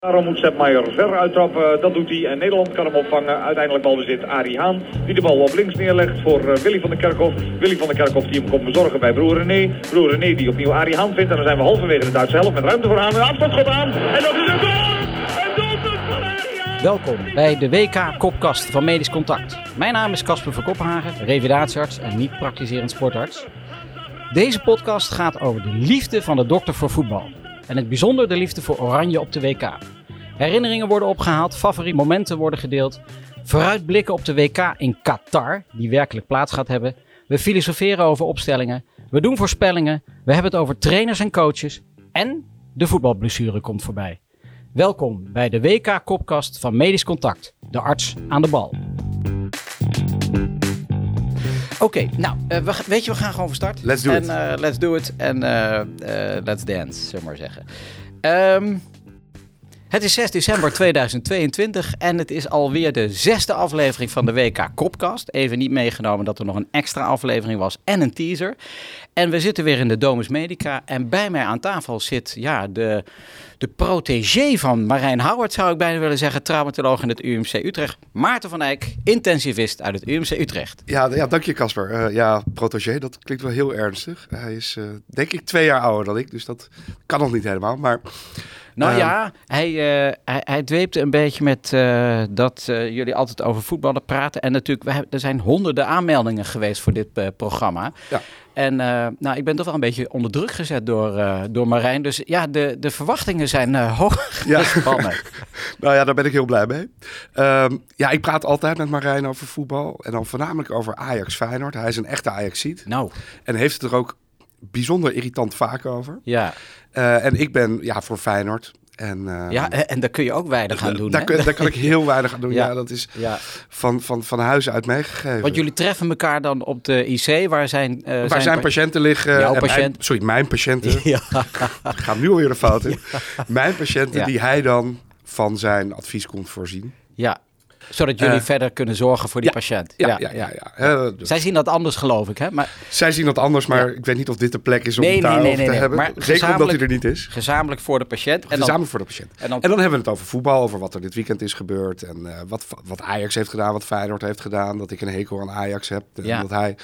Daarom moet Sepp Maier ver uittrappen, dat doet hij. En Nederland kan hem opvangen. Uiteindelijk balbezit Arie Haan, die de bal op links neerlegt voor uh, Willy van der Kerkhof. Willy van der Kerkhof die hem komt bezorgen bij broer René. Broer René die opnieuw Arie Haan vindt. En dan zijn we halverwege de Duitse helft met ruimte voor Haan. Een afstandsschot aan. En dat is een goal! Een doelpunt van! Welkom bij de WK-kopkast van Medisch Contact. Mijn naam is Casper van Koppenhagen, revalidatiearts en niet praktiserend sportarts. Deze podcast gaat over de liefde van de dokter voor voetbal. En het bijzonder de liefde voor Oranje op de WK. Herinneringen worden opgehaald, favoriete momenten worden gedeeld. Vooruitblikken op de WK in Qatar, die werkelijk plaats gaat hebben. We filosoferen over opstellingen. We doen voorspellingen. We hebben het over trainers en coaches. En de voetbalblessure komt voorbij. Welkom bij de WK-kopkast van Medisch Contact, de arts aan de bal. Oké, nou, uh, we, weet je, we gaan gewoon van start. Let's do en, it. Uh, let's do it en uh, let's dance, zullen we maar zeggen. Um, het is 6 december 2022 en het is alweer de zesde aflevering van de WK Kopkast. Even niet meegenomen dat er nog een extra aflevering was en een teaser. En we zitten weer in de Domus Medica en bij mij aan tafel zit ja, de, de protégé van Marijn Howard, zou ik bijna willen zeggen, traumatoloog in het UMC Utrecht. Maarten van Eyck, intensivist uit het UMC Utrecht. Ja, ja dank je Casper. Uh, ja, protégé, dat klinkt wel heel ernstig. Hij is uh, denk ik twee jaar ouder dan ik, dus dat kan nog niet helemaal, maar... Nou um, ja, hij, uh, hij, hij dweepte een beetje met uh, dat jullie altijd over voetballen praten. En natuurlijk, we hebben, er zijn honderden aanmeldingen geweest voor dit programma. Ja. En nou, ik ben toch wel een beetje onder druk gezet door, door Marijn. Dus ja, de, de verwachtingen zijn hoog ja. gespannen. nou ja, daar ben ik heel blij mee. Um, ja, ik praat altijd met Marijn over voetbal. En dan voornamelijk over Ajax Feyenoord. Hij is een echte Ajaxiet. Nou. En heeft het er ook bijzonder irritant vaak over. Ja. En ik ben ja, voor Feyenoord. En, uh, ja, en daar kun je ook weinig aan doen. Daar, daar kan ik heel weinig aan doen. ja. Ja. dat is Ja. van, van, van huis uit meegegeven. Want jullie treffen elkaar dan op de IC, waar zijn... eh, Waar zijn pa- patiënten liggen. Jouw en patiënt. Mijn, sorry, mijn patiënten. Ja. Ik ga nu alweer de fout in. Mijn patiënten die hij dan van zijn advies komt voorzien. ja, zodat jullie Eh, verder kunnen zorgen voor die ja. patiënt. Ja, ja, ja. dus Zij zien dat anders, geloof ik, hè? Maar zij zien dat anders, maar ik weet niet of dit de plek is om Nee, het daarover nee, nee, te nee. hebben. Maar Zeker omdat hij er niet is. gezamenlijk voor de patiënt. En dan, Gezamenlijk voor de patiënt. en dan, En dan hebben we het over voetbal, over wat er dit weekend is gebeurd. En eh, wat, wat Ajax heeft gedaan, wat Feyenoord heeft gedaan. Dat ik een hekel aan Ajax heb. En dat hij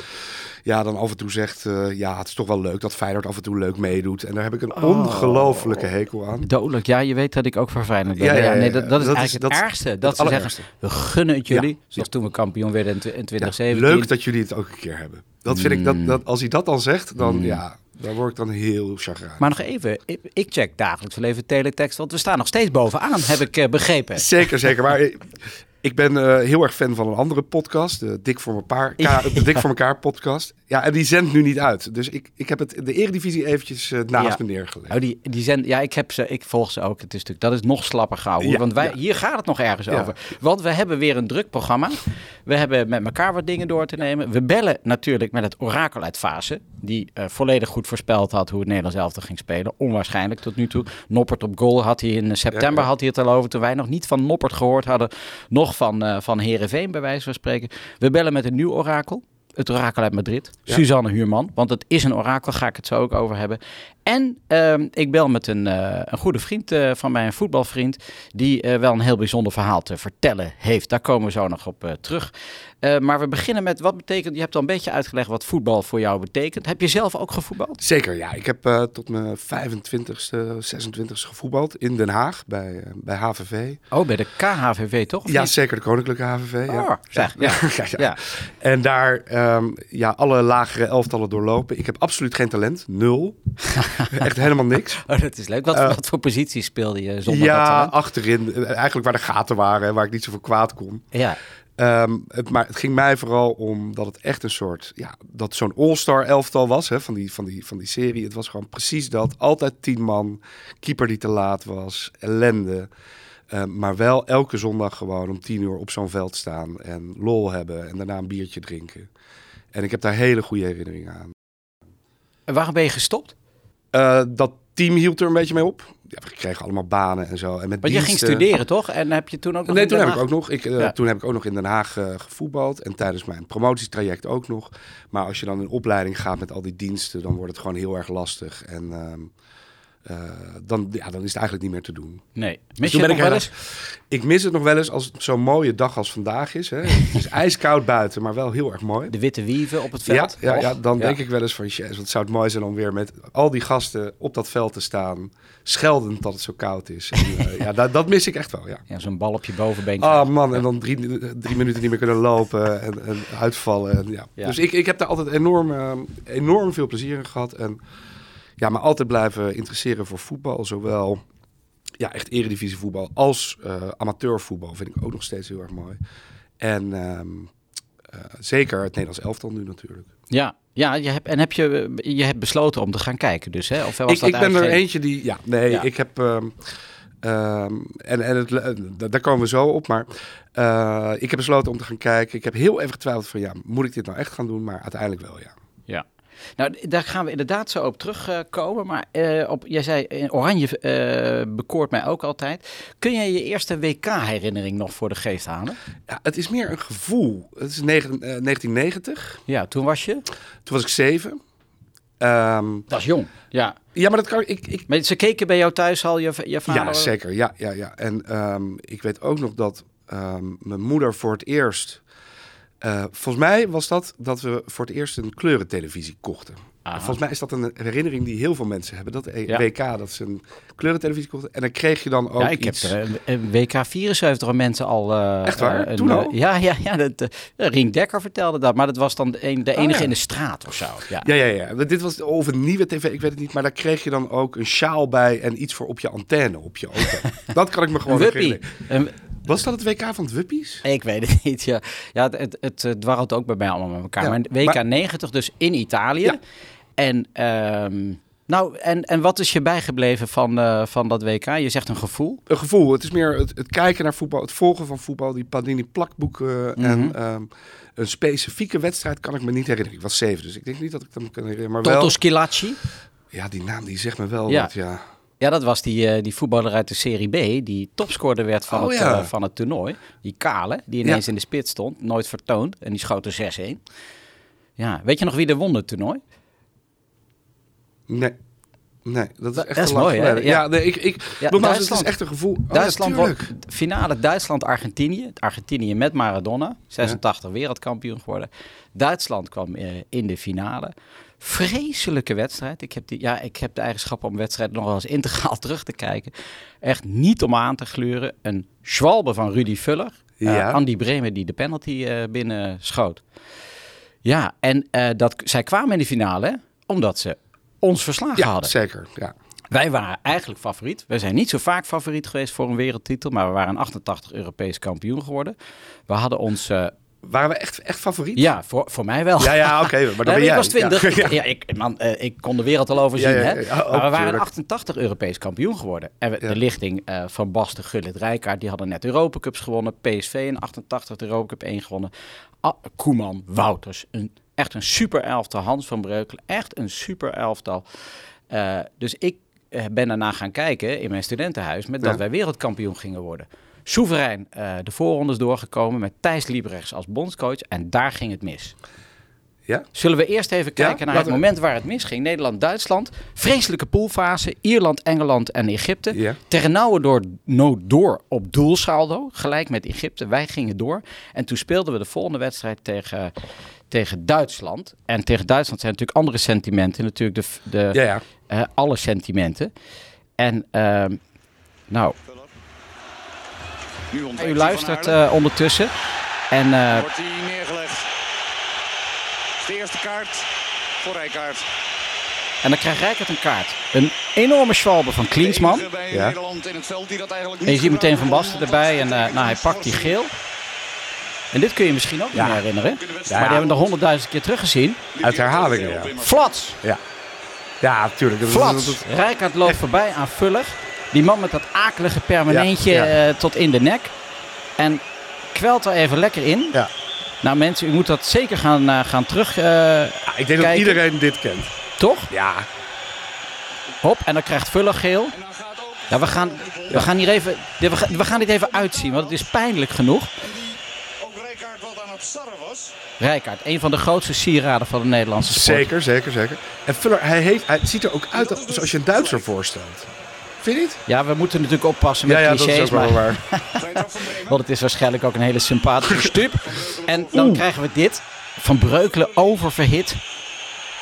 ja, dan af en toe zegt, eh, ja, het is toch wel leuk dat Feyenoord af en toe leuk meedoet. En daar heb ik een Oh. ongelofelijke hekel aan. dodelijk. Ja, je weet dat ik ook voor Feyenoord ben. Ja, nee, dat, dat is Dat eigenlijk het ergste. Dat ze zeggen. We gunnen het jullie. Ja, Zoals toen we kampioen werden in, tw- in Ja, 2017. leuk dat jullie het ook een keer hebben. Dat vind ik, dat, dat, als hij dat dan zegt, dan, Mm. ja, daar word ik dan heel chagrijnig. Maar nog even, ik, check dagelijks wel even teletext, want we staan nog steeds bovenaan, heb ik eh, begrepen. Zeker, zeker. Maar ik- ben eh, heel erg fan van een andere podcast, de Dik voor elkaar, Dik voor elkaar podcast. Ja, en die zendt nu niet uit. Dus ik, ik heb het, de Eredivisie eventjes eh, naast Ja. me neergelegd. Oh, die, die zend, ja, ik, heb ze, ik volg ze ook. Het is natuurlijk, dat is nog slapper. Ja, want wij, ja. hier gaat het nog ergens over. Want we hebben weer een druk programma. We hebben met elkaar wat dingen door te nemen. We bellen natuurlijk met het orakel uit Fase. Die eh, volledig goed voorspeld had hoe het Nederlands elftal ging spelen. Onwaarschijnlijk tot nu toe. Noppert op goal had hij in september had hij het al over. Toen wij nog niet van Noppert gehoord hadden. Nog van, eh van Heerenveen bij wijze van spreken. We bellen met een nieuw orakel. Het orakel uit Madrid. Ja. Suzanne Huurman. Want het is een orakel. Ga ik het zo ook over hebben. En ehm, ik bel met een, eh, een goede vriend eh, van mij, een voetbalvriend, die eh, wel een heel bijzonder verhaal te vertellen heeft. Daar komen we zo nog op terug. Maar we beginnen met wat betekent, je hebt al een beetje uitgelegd wat voetbal voor jou betekent. Heb je zelf ook gevoetbald? Zeker, ja. Ik heb tot mijn 25ste, 26ste gevoetbald in Den Haag bij, bij HVV. Oh, bij de KHVV toch? Ja, zeker de Koninklijke HVV. Ja. Oh, zeg, ja. ja, ja. Ja. En daar ehm, ja, alle lagere elftallen doorlopen. Ik heb absoluut geen talent, nul. Echt helemaal niks. Oh, dat is leuk. Wat, Eh, wat voor positie speelde je zonder ja, dat achterin. eh, Eigenlijk waar de gaten waren en waar ik niet zoveel kwaad kon. Ja, Ehm, het, maar het ging mij vooral om dat het echt een soort, ja, dat zo'n all-star elftal was hè, van, die, van, die, van die serie. Het was gewoon precies dat. Altijd tien man, keeper die te laat was, ellende. Ehm, maar wel elke zondag gewoon om tien uur op zo'n veld staan en lol hebben en daarna een biertje drinken. En ik heb daar hele goede herinneringen aan. en waarom ben je gestopt? Eh, dat team hield er een beetje mee op. Ja, we kregen allemaal banen en zo. En met Want je ging studeren toch? En heb je toen ook nog Nee, toen heb ik ook nog. Ik, eh, Ja. Toen heb ik ook nog in Den Haag eh, gevoetbald. En tijdens mijn promotietraject ook nog. Maar als je dan in opleiding gaat met al die diensten, dan wordt het gewoon heel erg lastig. En ehm, eh, dan, ja, dan is het eigenlijk niet meer te doen. Nee. Dus Mis je het nog ik wel eens? Ik mis het nog wel eens als het zo'n mooie dag als vandaag is. Hè. Het is ijskoud buiten, maar wel heel erg mooi. De witte wieven op het Ja, veld? ja, ja, Och, dan ja. denk ik wel eens van, yes, wat zou het mooi zijn om weer met al die gasten op dat veld te staan, scheldend dat het zo koud is. En, eh, ja, dat, dat mis ik echt wel, ja. Ja, zo'n bal op je bovenbeen. Ah man, en dan drie, drie minuten niet meer kunnen lopen en, en uitvallen. En, ja. Ja. Dus ik, ik heb daar altijd enorm, eh, enorm veel plezier in gehad. En ja, me altijd blijven interesseren voor voetbal. Zowel ja, echt eredivisievoetbal als eh, amateurvoetbal vind ik ook nog steeds heel erg mooi. En ehm, eh, zeker het Nederlands elftal nu natuurlijk. Ja, ja je hebt, en heb je, je hebt besloten om te gaan kijken dus, hè? Of was Ik, dat ik ben er eentje die. Ja, nee, Ja. ik heb. ehm, ehm, en en het, eh, da- daar komen we zo op. Maar ik heb besloten om te gaan kijken. Ik heb heel even getwijfeld van ja, moet ik dit nou echt gaan doen? Maar uiteindelijk wel, ja. Nou, daar gaan we inderdaad zo op terugkomen. maar eh, op, jij zei, eh, Oranje eh, bekoort mij ook altijd. Kun jij je eerste WK-herinnering nog voor de geest halen? ja. Het is meer een gevoel. Het is negen- eh, 1990. Ja, toen was je? Toen was ik zeven. Ehm, Dat is jong. Ja. ja, maar dat kan ik. ik Maar ze keken bij jou thuis al, je, je vader? ja, zeker. Ja, ja, ja. En ehm, ik weet ook nog dat ehm, mijn moeder voor het eerst. Eh, volgens mij was dat dat we voor het eerst een kleurentelevisie kochten. Aha. Volgens mij is dat een herinnering die heel veel mensen hebben. Dat e- Ja. WK, dat ze een kleurentelevisie kochten. En dan kreeg je dan ook Ja, ik iets... heb er een, WK 74 al mensen al... eh, Echt waar? eh, een, Toen al? ja, ja, ja. Dat, Rien Dekker vertelde dat. Maar dat was dan de, een- de Oh, enige ja. in de straat of zo. Ja. Ja, ja, ja. Dit was een nieuwe tv, ik weet het niet. Maar daar kreeg je dan ook een sjaal bij en iets voor op je antenne, op je auto. dat kan ik me gewoon herinneren. Een- Was dat het WK van het Wuppies? Ik weet het niet. Ja, ja het, het, het, eh, dwarrelt ook bij mij allemaal met elkaar. Ja, maar WK maar- 90 dus in Italië. Ja. En, ehm, nou, en, en wat is je bijgebleven van, eh, van dat WK? Je zegt een gevoel. Een gevoel. Het is meer het, het kijken naar voetbal, het volgen van voetbal, die Panini plakboeken. Mhm. En ehm, een specifieke wedstrijd kan ik me niet herinneren. Ik was zeven, dus ik denk niet dat ik dat me kan herinneren. Maar Toto wel, ja, die naam die zegt me wel Ja. wat, ja. Ja, dat was die, eh, die voetballer uit de Serie B. Die topscorer werd van, Oh, het, ja. eh, van het toernooi. Die Kale, die ineens in de spits stond. Nooit vertoond. En die schoot er 6-1. Ja, weet je nog wie er won het toernooi? Nee. Nee, dat is echt dat is mooi, hè? Ja. Ja, nee, ik, ik, Ja, nogmaals, het Duitsland. is echt een gevoel. Oh, ja, Duitsland won- finale Duitsland-Argentinië. Argentinië met Maradona. 86 wereldkampioen geworden. Duitsland kwam eh, in de finale. Vreselijke wedstrijd. Ik heb, die, ja, ik heb de eigenschap om wedstrijden nog wel eens integraal terug te kijken. Echt niet om aan te gluren. Een schwalbe van Rudy Vuller. Eh, Ja. Andy Bremer die de penalty eh binnen schoot. Ja, en eh, dat, zij kwamen in de finale omdat ze ons verslagen Ja, hadden. zeker. Ja. Wij waren eigenlijk favoriet. We zijn niet zo vaak favoriet geweest voor een wereldtitel, maar we waren 88 Europees kampioen geworden. We hadden ons, Waren we echt, echt favoriet? ja, voor, voor mij wel. Ja, ja, oké, maar dan ben ik jij. was 20. Ja. Ja, ik, man, eh, ik kon de wereld al overzien. Ja, ja, hè? ook maar we waren tuurlijk. 88 Europees kampioen geworden. En we- de lichting eh, van Basten, Gullit, Rijkaard, die hadden net Europacups gewonnen. PSV in 88 de Europacup 1 gewonnen. Ah, Koeman, Wouters, een, echt een super elftal. Hans van Breukelen, echt een super elftal. Eh, dus ik ben daarna gaan kijken in mijn studentenhuis met dat wij wereldkampioen gingen worden. Soeverein eh, de voorrondes doorgekomen met Thijs Liebrechts als bondscoach. En daar ging het mis. Ja? Zullen we eerst even Ja, kijken naar het we- moment waar het misging? Nederland-Duitsland. Vreselijke poolfase. Ierland, Engeland en Egypte. Ja. Ternauwe door nood door op doelsaldo. Gelijk met Egypte. Wij gingen door. En toen speelden we de volgende wedstrijd tegen, tegen Duitsland. En tegen Duitsland zijn natuurlijk andere sentimenten. Natuurlijk de, de, Ja, ja. eh, alle sentimenten. En ehm, nou, U luistert eh, ondertussen. En eh, Wordt hij neergelegd. De eerste kaart voor Rijkaard. En dan krijgt Rijkaard een kaart. Een enorme schwalbe van Klinsman. Ja. Nederland in het veld die dat eigenlijk En je niet ziet meteen Van. Basten erbij. En eh, nou, hij pakt die geel. En dit kun je misschien ook niet Ja. meer herinneren. Wedstrijd. Maar die hebben we nog honderdduizend keer teruggezien. Uit herhalingen, ja. Flats. Ja, ja tuurlijk. Dat is- Flats. Rijkaard loopt voorbij aan Vuller. Die man met dat akelige permanentje Ja, ja. eh, tot in de nek. En kwelt er even lekker in. Ja. Nou mensen, u moet dat zeker gaan, eh, gaan terug. eh, Ja, ik denk dat iedereen dit kent. toch? Ja, Hop, en dan krijgt Vuller geel. Ja, we gaan, we gaan hier even, we gaan, we gaan dit even uitzien, want het is pijnlijk genoeg. ook Rijkaard wat aan het sarren was. Rijkaard, een van de grootste sieraden van de Nederlandse sport. Zeker, zeker, zeker. En Vuller, hij, heeft, hij ziet er ook uit als- zoals je een Duitser voorstelt. Vind je niet? Ja, we moeten natuurlijk oppassen met ja, ja, dat clichés, is ook wel maar, waar. want het is waarschijnlijk ook een hele sympathische stup. En dan krijgen we dit. Van Breukelen oververhit.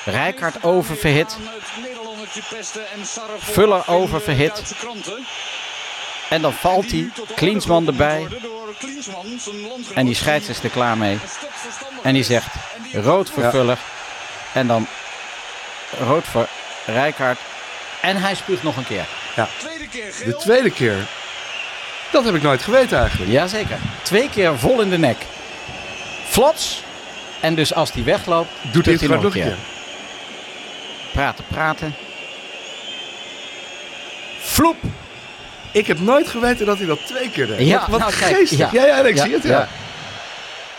Rijkaard oververhit. Vuller oververhit. En dan valt hij. Klinsman erbij. En die scheids is er klaar mee. En die zegt rood voor Ja. Vuller. En dan rood voor Rijkaard. En hij spuugt nog een keer. De tweede keer. Dat heb ik nooit geweten eigenlijk. Jazeker. Twee keer vol in de nek. Flots. En dus als die wegloopt, Doet hij spuugt het gewoon nog een keer. Praten, praten. Floep. Ik heb nooit geweten dat hij dat twee keer deed. Ja, wat wat nou, kijk, geestig. ja. Ja, ja, ik Ja, zie het. Ja. ja.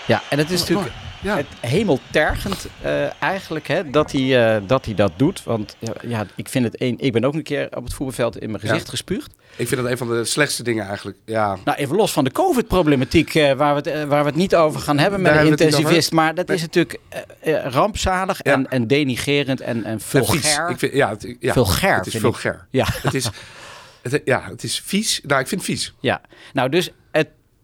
Ja, en het is natuurlijk Ja. het hemeltergend eh, eigenlijk hè, dat, hij, eh, dat hij dat doet. Want ja, ja, ik vind het een, ik ben ook een keer op het voetbalveld in mijn Ja. gezicht gespuugd. Ik vind dat een van de slechtste dingen eigenlijk. Ja, Nou, even los van de COVID-problematiek, eh, waar, we het, waar we het niet over gaan hebben met Daar niet intensivist. Maar dat Nee. is natuurlijk rampzalig en, en denigerend en, en vulgair. Ik vind, ja, het, ja, Vulgair, Het is vulgair. Ja. Het is, het, ja, het is vies. Nou, ik vind het vies. Ja, nou dus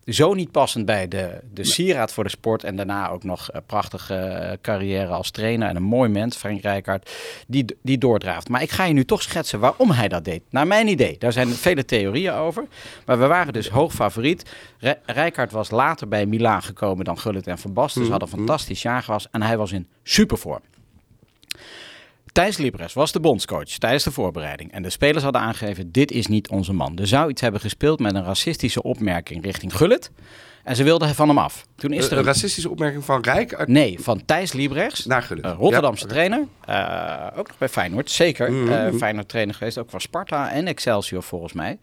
zo niet passend bij de, de sieraad voor de sport en daarna ook nog een prachtige eh, carrière als trainer en een mooi mens, Frank Rijkaard, die, die doordraaft. Maar ik ga je nu toch schetsen waarom hij dat deed. Naar mijn idee, daar zijn vele theorieën over, maar we waren dus hoog favoriet. Rij- Rijkaard was later bij Milaan gekomen dan Gullit en Van Basten, dus had een fantastisch jaar was en hij was in supervorm. Thijs Libres was de bondscoach tijdens de voorbereiding. En de spelers hadden aangegeven, dit is niet onze man. Er zou iets hebben gespeeld met een racistische opmerking richting Gullit. En ze wilden van hem af. Toen is Een, er een een... racistische opmerking van Rijk uit- Nee, van Thijs Librechts. naar Gullit. Een Rotterdamse Ja. trainer. eh, ook nog bij Feyenoord, zeker. Eh, Feyenoord trainer geweest, ook van Sparta en Excelsior volgens mij.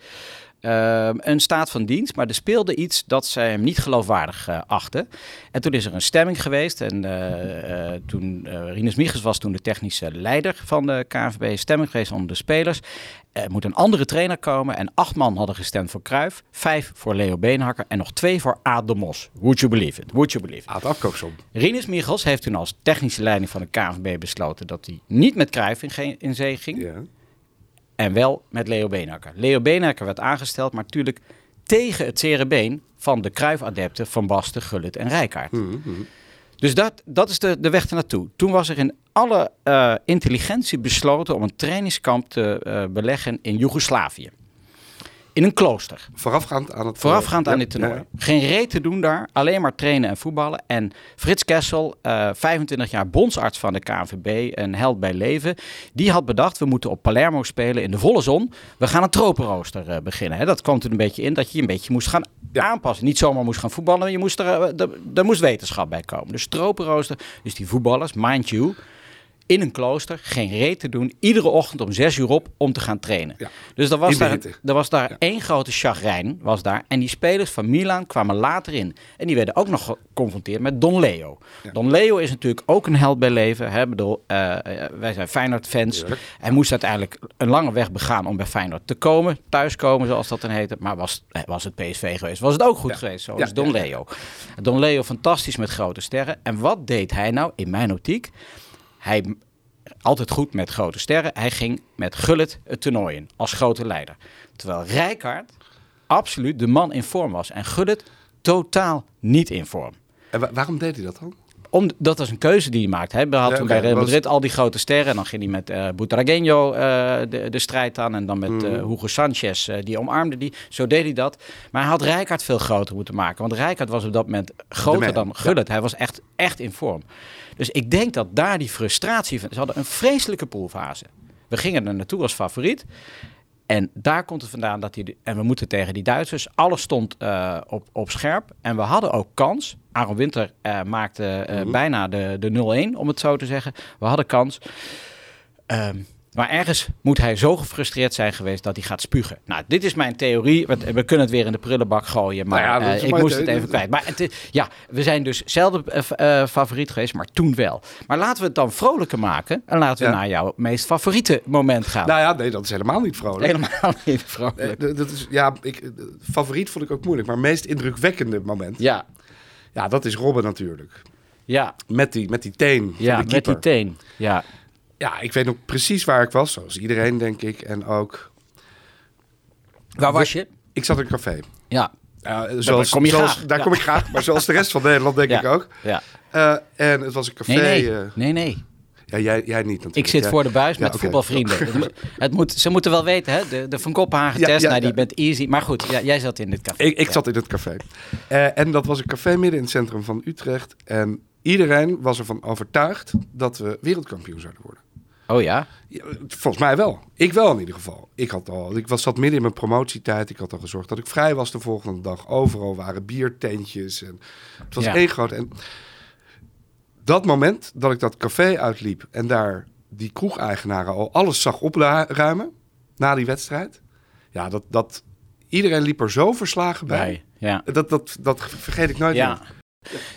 Ehm, een staat van dienst, maar er speelde iets dat zij hem niet geloofwaardig eh, achten. En toen is er een stemming geweest. En eh, toen, Rinus Michels was toen de technische leider van de KNVB. Stemming geweest onder de spelers. Er moet een andere trainer komen. En acht man hadden gestemd voor Cruijff. Vijf voor Leo Beenhakker. En nog twee voor Aad de Mos. Would you believe it? Would you believe it? Aad Afkooksom. Rinus Michels heeft toen als technische leiding van de KNVB besloten dat hij niet met Cruijff in, in zee ging. Ja. En wel met Leo Beenhakker. Leo Beenhakker werd aangesteld, maar natuurlijk tegen het zere been van de Cruijff-adepten van Basten, Gullit en Rijkaard. Mhm, Dus dat, dat is de, de weg ernaartoe. Toen was er in alle eh, intelligentie besloten om een trainingskamp te eh, beleggen in Joegoslavië. In een klooster. Voorafgaand aan het Voorafgaand aan dit toernooi. ja. Geen reet te doen daar, alleen maar trainen en voetballen. En Frits Kessel, eh, 25 jaar bondsarts van de KNVB, een held bij leven, die had bedacht, we moeten op Palermo spelen in de volle zon. We gaan een tropenrooster eh, beginnen. Hè. Dat kwam toen een beetje in, dat je een beetje moest gaan aanpassen. Niet zomaar moest gaan voetballen, je moest er, eh, er, er moest wetenschap bij komen. Dus tropenrooster, dus die voetballers, mind you, in een klooster, geen reet te doen, iedere ochtend om zes uur op om te gaan trainen. Ja. Dus er was daar, er was daar Ja. één grote chagrijn, was daar. En die spelers van Milan kwamen later in. En die werden ook nog geconfronteerd met Don Leo. Ja. Don Leo is natuurlijk ook een held bij leven. Hè? Bedoel, eh, eh, wij zijn Feyenoord-fans. Hij moest uiteindelijk een lange weg begaan om bij Feyenoord te komen. Thuiskomen, zoals dat dan heette. Maar was, eh, was het PSV geweest, was het ook goed geweest. Zo Ja, is Don. Leo. Don Leo, fantastisch met grote sterren. En wat deed hij nou, in mijn optiek? Hij altijd goed met grote sterren. Hij ging met Gullit het toernooi in als grote leider. Terwijl Rijkaard absoluut de man in vorm was. En Gullit totaal niet in vorm. En wa- waarom deed hij dat dan? Om, dat was een keuze die hij maakte. Hij had Ja, toen oké, bij Real was- Madrid al die grote sterren. En dan ging hij met eh Butragueño eh, de, de strijd aan. En dan met Mhm. eh, Hugo Sanchez, die omarmde die. Zo deed hij dat. Maar hij had Rijkaard veel groter moeten maken. Want Rijkaard was op dat moment groter dan ja. Gullit. Hij was echt, echt in vorm. Dus ik denk dat daar die frustratie van... Ze hadden een vreselijke poolfase. We gingen er naartoe als favoriet. En daar komt het vandaan dat hij. En we moeten tegen die Duitsers. Alles stond op, op scherp. En we hadden ook kans. Aaron Winter eh, maakte eh, Mhm. bijna de, de 0-1, om het zo te zeggen. We hadden kans. Ehm, maar ergens moet hij zo gefrustreerd zijn geweest dat hij gaat spugen. Nou, dit is mijn theorie. We, we kunnen het weer in de prullenbak gooien. Maar Nou ja, eh, ik maar- moest het even kwijt. Maar het, ja, we zijn dus zelden favoriet geweest, maar toen wel. Maar laten we het dan vrolijker maken. En laten we Ja. naar jouw meest favoriete moment gaan. Nou ja, nee, dat is helemaal niet vrolijk. Helemaal niet vrolijk. Nee, dat is, ja, ik, favoriet vond ik ook moeilijk, maar meest indrukwekkende moment. Ja, Ja, dat is Robben natuurlijk. Ja, Met die, met die teen van ja met die teen. Ja. Ja, ik weet nog precies waar ik was. Zoals iedereen, denk ik. En ook... Waar was je? Ik zat in een café. Ja. Ja, zoals, kom je zoals- graag. Daar Ja. kom ik graag. Maar zoals de rest van Nederland, denk Ja. ik ook. ja. Eh, en het was een café. Nee, nee. eh, nee, nee. Ja, jij, jij niet natuurlijk. Ik zit voor de buis Ja, met voetbalvrienden. Het moet, het moet, ze moeten wel weten, hè? De, de Van Kopenhagen test, nou, die bent easy. Maar goed, jij zat in dit café. Ik, ik zat in het café. Eh, en dat was een café midden in het centrum van Utrecht. En iedereen was ervan overtuigd dat we wereldkampioen zouden worden. Oh ja? Ja, volgens mij wel. Ik wel in ieder geval. Ik, had al, ik was, zat midden in mijn promotietijd. Ik had al gezorgd dat ik vrij was de volgende dag. Overal waren biertentjes. En het was Ja. één groot... En dat moment dat ik dat café uitliep... en daar die kroegeigenaren al alles zag opruimen... na die wedstrijd... ja, dat, dat, iedereen liep er zo verslagen bij. Bij. Ja. Dat, dat, dat vergeet ik nooit Ja. meer.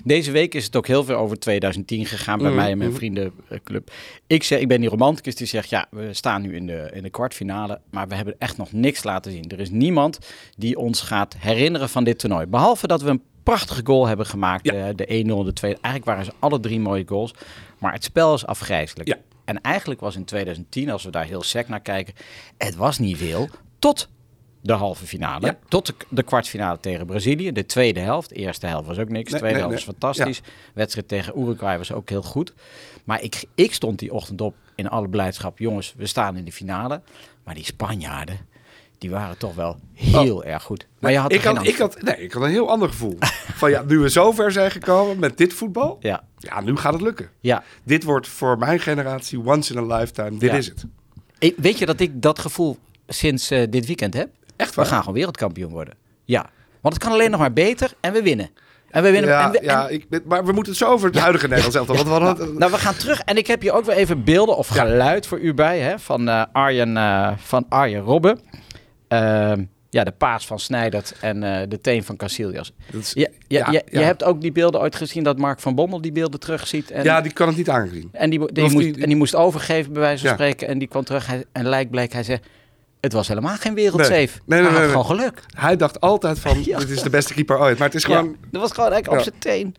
Deze week is het ook heel veel over 2010 gegaan bij Mhm, mij en mijn mhm. vriendenclub. Ik, zeg, ik ben die romanticus die zegt, ja, we staan nu in de, in de kwartfinale, maar we hebben echt nog niks laten zien. Er is niemand die ons gaat herinneren van dit toernooi. Behalve dat we een prachtige goal hebben gemaakt, Ja. de, de 1-0, de 2 Eigenlijk waren ze alle drie mooie goals, maar het spel is afgrijzelijk. Ja. En eigenlijk was in 2010, als we daar heel sec naar kijken, het was niet veel, tot de halve finale. Ja. Tot de, de kwartfinale tegen Brazilië. De tweede helft. De eerste helft was ook niks. De Nee, tweede nee, helft nee. was fantastisch. Wedstrijd tegen Uruguay was ook heel goed. Maar ik, ik stond die ochtend op in alle blijdschap. Jongens, we staan in de finale. Maar die Spanjaarden, die waren toch wel heel erg goed. Maar je had ik, had, ik, had, nee, ik had een heel ander gevoel. van ja, nu we zo ver zijn gekomen met dit voetbal... Ja, ja, nu gaat het lukken. ja. Dit wordt voor mijn generatie once in a lifetime. Dit Ja. is het. Ik, weet je dat ik dat gevoel sinds eh, dit weekend heb? Echt We gaan gewoon wereldkampioen worden. Ja, want het kan alleen nog maar beter en we winnen. En we winnen. Ja, en we, en- ja ik, maar we moeten het zo over het huidige Nederlands elftal. Want we hadden, Nou, we gaan terug. En ik heb hier ook weer even beelden of Ja. geluid voor u bij. Hè, van, eh, Arjen, eh, van Arjen Robben. Ehm, ja, de paas van Snijdert en eh, de teen van Casillas. is- Ja, je, je ja. hebt ook die beelden ooit gezien dat Mark van Bommel die beelden terugziet. En, ja, die kan het niet aanzien. en, die, die moest, die- en die moest overgeven, bij wijze van Ja. spreken. En die kwam terug hij, en lijkt bleek, hij zei... Het was helemaal geen wereldsafe. Nee. Nee, nee, nee, gewoon geluk. Hij dacht altijd van, dit is de beste keeper ooit. Maar het is gewoon... Dat was gewoon eigenlijk op zijn teen.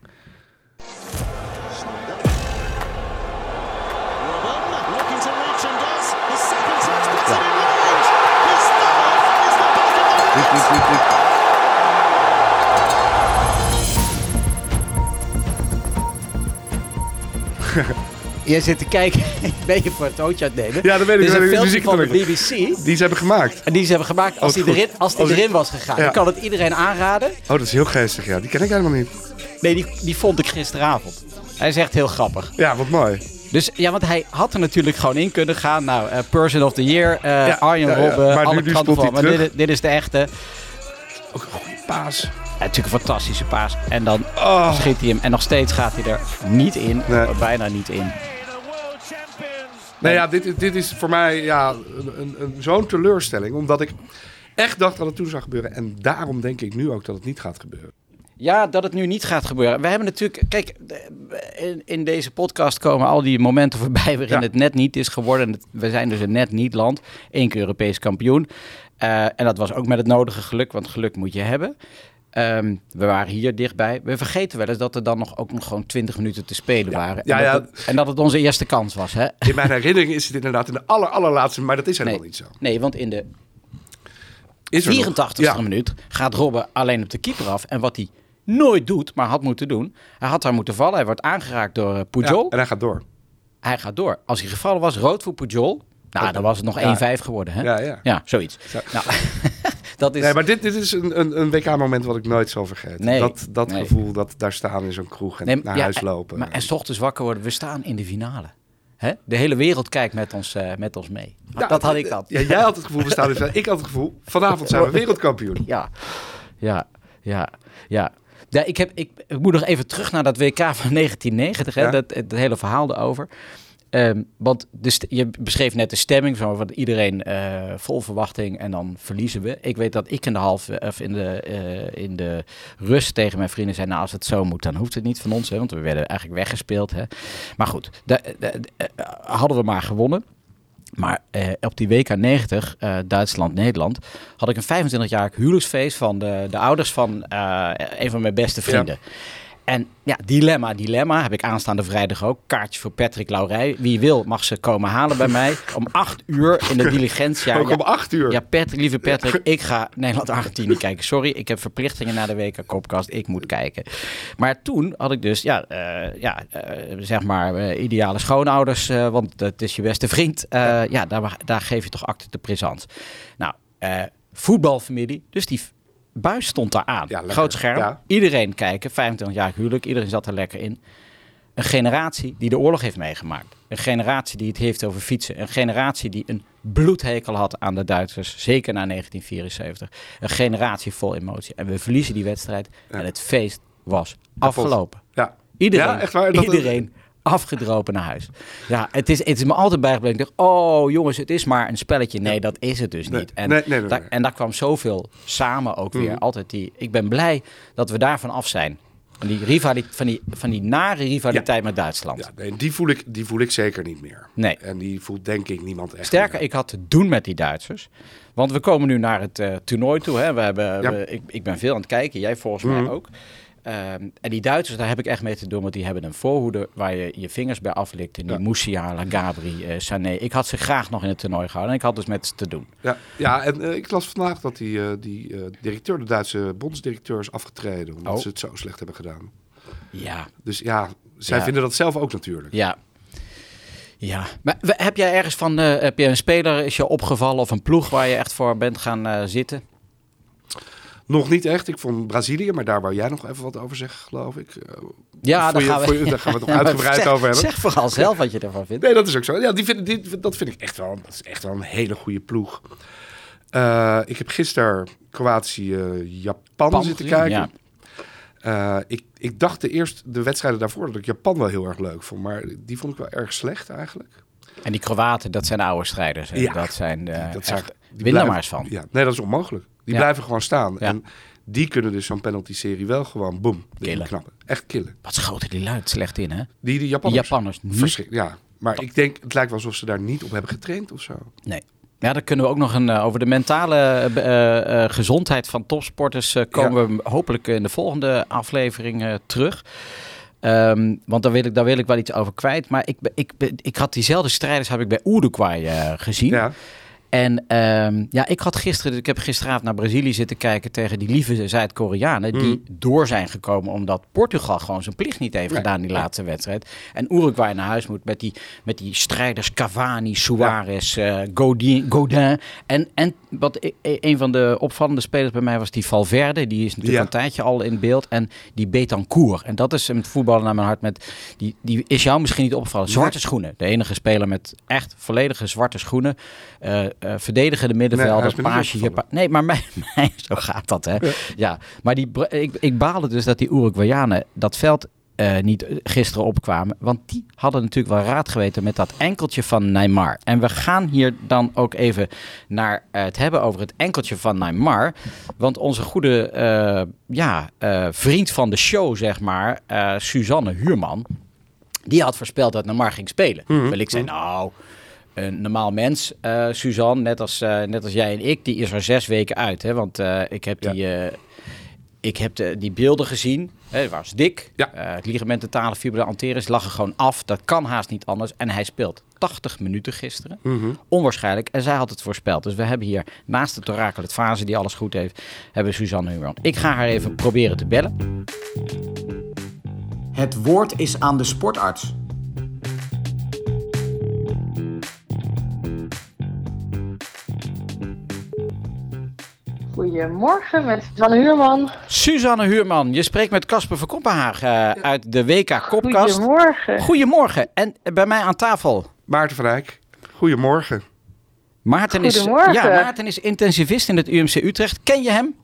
Jij zit te kijken. ben je voor het tootje aan het nemen? Ja, dat weet ik. Dat een filmpje muziek van de. BBC. Die ze hebben gemaakt. En die ze hebben gemaakt als Oh, die erin, als die erin was gegaan. Ja. Ik kan het iedereen aanraden. Oh, dat is heel geestig, ja. Die ken ik helemaal niet. Nee, die, die vond ik gisteravond. Hij is echt heel grappig. Ja, wat mooi. Dus ja, want hij had er natuurlijk gewoon in kunnen gaan. Nou, eh, Person of the Year, eh, Ja, Arjen ja. Robben, Maar nu- alle nu kanten van. Maar dit, dit is de echte. Ook een goede paas. Natuurlijk een fantastische paas. En dan Oh. schiet hij hem. En nog steeds gaat hij er niet in. Nee. Bijna niet in. Nee, ja, dit, dit is voor mij ja, een, een, een, zo'n teleurstelling. Omdat ik echt dacht dat het toen zou gebeuren. En daarom denk ik nu ook dat het niet gaat gebeuren. Ja, dat het nu niet gaat gebeuren. We hebben natuurlijk, kijk, in, in deze podcast komen al die momenten voorbij waarin Ja. het net niet is geworden. We zijn dus een net niet land, één keer Europees kampioen. Eh, en dat was ook met het nodige geluk, want geluk moet je hebben. Ehm, we waren hier dichtbij. We vergeten wel eens dat er dan nog ook nog gewoon 20 minuten te spelen waren. Ja, en, ja. dat het, en dat het onze eerste kans was. Hè? In mijn herinnering is het inderdaad in de aller, allerlaatste. Maar dat is helemaal Nee. niet zo. Nee, want in de Is er nog? 84ste Ja. minuut gaat Robben alleen op de keeper af. En wat hij nooit doet, maar had moeten doen. Hij had daar moeten vallen. Hij wordt aangeraakt door eh, Pujol. Ja, en hij gaat door. Hij gaat door. Als hij gevallen was, rood voor Pujol. Nou, dan was het nog Ja. 1-5 geworden. Hè? Ja, ja. Ja, zoiets. Zo. Nou, dat is... Nee, maar dit, dit is een, een, een WK-moment wat ik nooit zal vergeten. Nee, dat dat nee. gevoel, dat daar staan in zo'n kroeg en Nee, naar ja, huis en- lopen. Maar, en 's ochtends wakker worden. We staan in de finale. Hè? De hele wereld kijkt met ons, eh, met ons mee. Ja, dat had ik dan. Ja, jij had het gevoel, we staan in de finale. Ik had het gevoel, vanavond zijn we wereldkampioen. Ja, ja, ja, ja. Ja, ik, heb, ik, ik moet nog even terug naar dat WK van 1990, hè, Ja. dat, het hele verhaal erover. Ehm, want de je beschreef net de stemming, van iedereen eh, vol verwachting en dan verliezen we. Ik weet dat ik in de, halve, of in de, eh, in de rust tegen mijn vrienden zei, nou als het zo moet, dan hoeft het niet van ons. Hè, want we werden eigenlijk weggespeeld. Hè. Maar goed, da- da- da- eh, hadden we maar gewonnen. Maar eh, op die WK 90, eh, Duitsland-Nederland, had ik een 25-jarig huwelijksfeest van de, de ouders van eh, een van mijn beste vrienden. En ja, dilemma, dilemma. Heb ik aanstaande vrijdag ook. Kaartje voor Patrick Laurij. Wie wil mag ze komen halen bij mij. Om acht uur in de diligentia. Ook Ja, om acht uur. ja, Patrick, lieve Patrick, ik ga Nederland-Argentinië kijken. Sorry, ik heb verplichtingen naar de WK Kopkast. Ik moet kijken. Maar toen had ik dus, ja, eh, ja eh, zeg maar, eh, ideale schoonouders. want het is je beste vriend. Ja, daar, daar geef je toch acte de présence. Nou, voetbalfamilie. Dus die buis stond daar aan. Ja. Groot scherm. Ja. Iedereen kijken. 25 jaar huwelijk. Iedereen zat er lekker in. Een generatie die de oorlog heeft meegemaakt. Een generatie die het heeft over fietsen. Een generatie die een bloedhekel had aan de Duitsers. Zeker na 1974. Een generatie vol emotie. En we verliezen die wedstrijd. En het feest was afgelopen. Ja. Iedereen, Ja, echt waar? Dat- iedereen afgedropen naar huis. Ja, het is, het is me altijd bijgebleven. Ik dacht, oh jongens, het is maar een spelletje. Nee, dat is het dus Nee, niet. En, nee, nee, nee, daar, en daar kwam zoveel samen ook weer. Mhm. Altijd die, ik ben blij dat we daarvan af zijn. Van die, rivali- van die, van die nare rivaliteit met Duitsland. Ja, nee, die, voel ik, die voel ik zeker niet meer. Nee. En die voelt denk ik niemand echt Sterker, meer. ik had te doen met die Duitsers. Want we komen nu naar het eh, toernooi toe. Hè. We hebben, Ja. we- ik, ik ben veel aan het kijken, jij volgens Mhm. mij ook. Ehm, en die Duitsers, daar heb ik echt mee te doen. Want die hebben een voorhoede waar je je vingers bij aflikt. En die Ja. Musiala, Gabri, eh, Sané. Ik had ze graag nog in het toernooi gehouden. En ik had dus met ze te doen. Ja, ja en eh, ik las vandaag dat die, eh, die directeur, de Duitse bondsdirecteur, is afgetreden. Omdat Oh. ze het zo slecht hebben gedaan. Ja, Dus ja, zij Ja. vinden dat zelf ook natuurlijk. Ja. Ja, maar heb jij ergens van, heb je een speler, is je opgevallen of een ploeg waar je echt voor bent gaan zitten? Nog niet echt. Ik vond Brazilië, maar daar wou jij nog even wat over zeggen, geloof ik. Eh, Ja, daar je- gaan we, je- daar gaan we het nog uitgebreid zeg- over hebben. Zeg vooral zelf wat je ervan vindt. Nee, dat is ook zo. Ja, die vind, die, dat vind ik echt wel, dat is echt wel een hele goede ploeg. Eh, ik heb gisteren Kroatië-Japan Japan zitten kijken. ja. Eh, ik, ik dacht de eerst de wedstrijden daarvoor dat ik Japan wel heel erg leuk vond, maar die vond ik wel erg slecht eigenlijk. En die Kroaten, dat zijn de oude strijders. hè. Ja, dat zijn de, dat zijn- echt, die win maar blijven- eens van. Ja, nee, dat is onmogelijk. Die Ja. blijven gewoon staan. Ja. En die kunnen dus zo'n penalty-serie wel gewoon, boom, Killen. knappen. Echt killen. Wat schoten die luid slecht in, hè? Die, die Die Japanners. Japanners ja, maar ik denk, het lijkt wel alsof ze daar niet op hebben getraind of zo. Nee. Ja, dan kunnen we ook nog een, eh, over de mentale eh, eh, gezondheid van topsporters komen we hopelijk in de volgende aflevering terug. Ehm, want daar wil, ik, daar wil ik wel iets over kwijt. Maar ik, ik, ben- ik had diezelfde strijders heb ik bij Uruguay gezien. Ja, En ehm, ja, ik had gisteren, ik heb gisteravond naar Brazilië zitten kijken tegen die lieve Zuid-Koreanen. Die door zijn gekomen omdat Portugal gewoon zijn plicht niet heeft Nee. gedaan die laatste wedstrijd. En Uruguay naar huis moet met die, met die strijders Cavani, Suarez, eh, Godin, Godin. En, en wat i- i- een van de opvallende spelers bij mij was die Valverde. Die is natuurlijk Ja. een tijdje al in beeld. En die Betancourt. En dat is een voetballer naar mijn hart. Met, die, die is jou misschien niet opgevallen. Zwarte schoenen. De enige speler met echt volledige zwarte schoenen. Eh eh verdedigende Nee, hij middenvelder. Japa- Nee, maar mij, mij, zo gaat dat, hè. Ja, maar die, ik, ik baalde dus dat die Uruguayanen dat veld eh, niet gisteren opkwamen. Want die hadden natuurlijk wel raad geweten met dat enkeltje van Neymar. En we gaan hier dan ook even naar eh, het hebben over het enkeltje van Neymar. Want onze goede eh, ja, eh, vriend van de show, zeg maar, eh, Suzanne Huurman... Die had voorspeld dat Neymar ging spelen. Terwijl ik zei, nou, een normaal mens, eh, Suzanne, net als, eh, net als jij en ik, die is er zes weken uit. Hè? Want eh, ik heb, die, eh, ik heb de, die beelden gezien. Hè, het was dik. Ja. Eh, het ligamentale fibula anteris lag er gewoon af. Dat kan haast niet anders. En hij speelt 80 minuten gisteren. Mhm. Onwaarschijnlijk. En zij had het voorspeld. Dus we hebben hier naast het orakel, het fase die alles goed heeft, hebben Suzanne Huurman. Ik ga haar even proberen te bellen. Het woord is aan de sportarts. Goedemorgen met Suzanne Huurman. Suzanne Huurman, je spreekt met Casper van Koppenhagen eh, uit de WK Kopkast. Goedemorgen. Goedemorgen. En bij mij aan tafel, Maarten van Rijk, goedemorgen. Maarten is, Goedemorgen. ja, Maarten is intensivist in het UMC Utrecht. Ken je hem?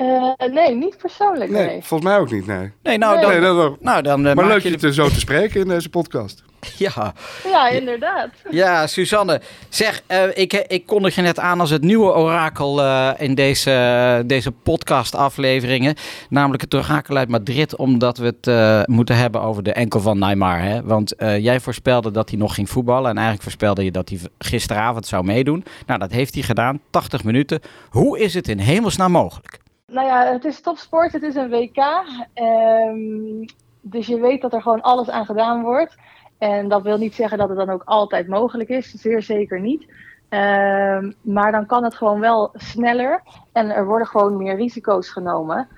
Eh, nee, niet persoonlijk, Nee, nee. volgens mij ook niet, nee. Nee, nou Nee. dan... nee dat wel. Nou, dan eh, Maar leuk je je de... te zo te spreken in deze podcast. Ja, Ja, inderdaad. ja, Suzanne. Zeg, eh, ik, ik kondig je net aan als het nieuwe orakel eh, in deze, deze podcast-afleveringen. Namelijk het orakel uit Madrid, omdat we het eh, moeten hebben over de enkel van Neymar. Hè? Want eh, jij voorspelde dat hij nog ging voetballen. En eigenlijk voorspelde je dat hij gisteravond zou meedoen. Nou, dat heeft hij gedaan. 80 minuten. Hoe is het in hemelsnaam mogelijk? Nou ja, het is topsport, het is een WK. Ehm, dus je weet dat er gewoon alles aan gedaan wordt. En dat wil niet zeggen dat het dan ook altijd mogelijk is, zeer zeker niet. Ehm, maar dan kan het gewoon wel sneller en er worden gewoon meer risico's genomen,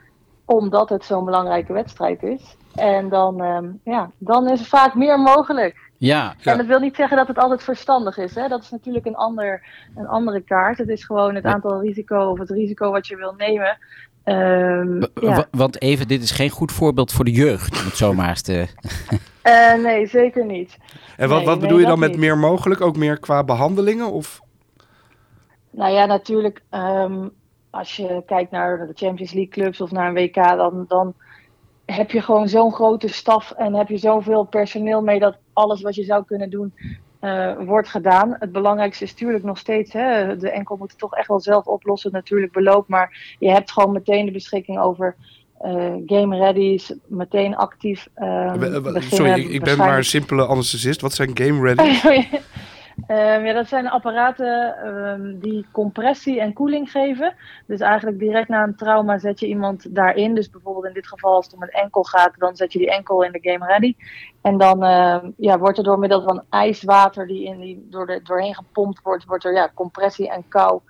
omdat het zo'n belangrijke wedstrijd is. En dan, ehm, ja, dan is er vaak meer mogelijk. Ja. En dat wil niet zeggen dat het altijd verstandig is. Hè? Dat is natuurlijk een, ander, een andere kaart. Het is gewoon het aantal risico of het risico wat je wil nemen. Ehm, ja. want even, dit is geen goed voorbeeld voor de jeugd, om het zo maar eens te... Eh, nee, zeker niet. En wat, Nee, wat nee, bedoel je dan met niet. meer mogelijk? Ook meer qua behandelingen? Of? Nou ja, natuurlijk. ehm, als je kijkt naar de Champions League clubs of naar een WK, dan, dan heb je gewoon zo'n grote staf en heb je zoveel personeel mee dat alles wat je zou kunnen doen eh, wordt gedaan. Het belangrijkste is natuurlijk nog steeds, hè, de enkel moet het toch echt wel zelf oplossen, natuurlijk beloop. Maar je hebt gewoon meteen de beschikking over eh, game ready's, meteen actief. ehm, beginnen. Sorry, ik, ik ben maar een simpele anesthesist. Wat zijn game ready? Ehm, ja, dat zijn apparaten ehm, die compressie en koeling geven. Dus eigenlijk direct na een trauma zet je iemand daarin. Dus bijvoorbeeld in dit geval als het om een enkel gaat, dan zet je die enkel in de game ready. En dan ehm, ja, wordt er door middel van ijswater die, in die door de, doorheen gepompt wordt, wordt er ja, compressie en kou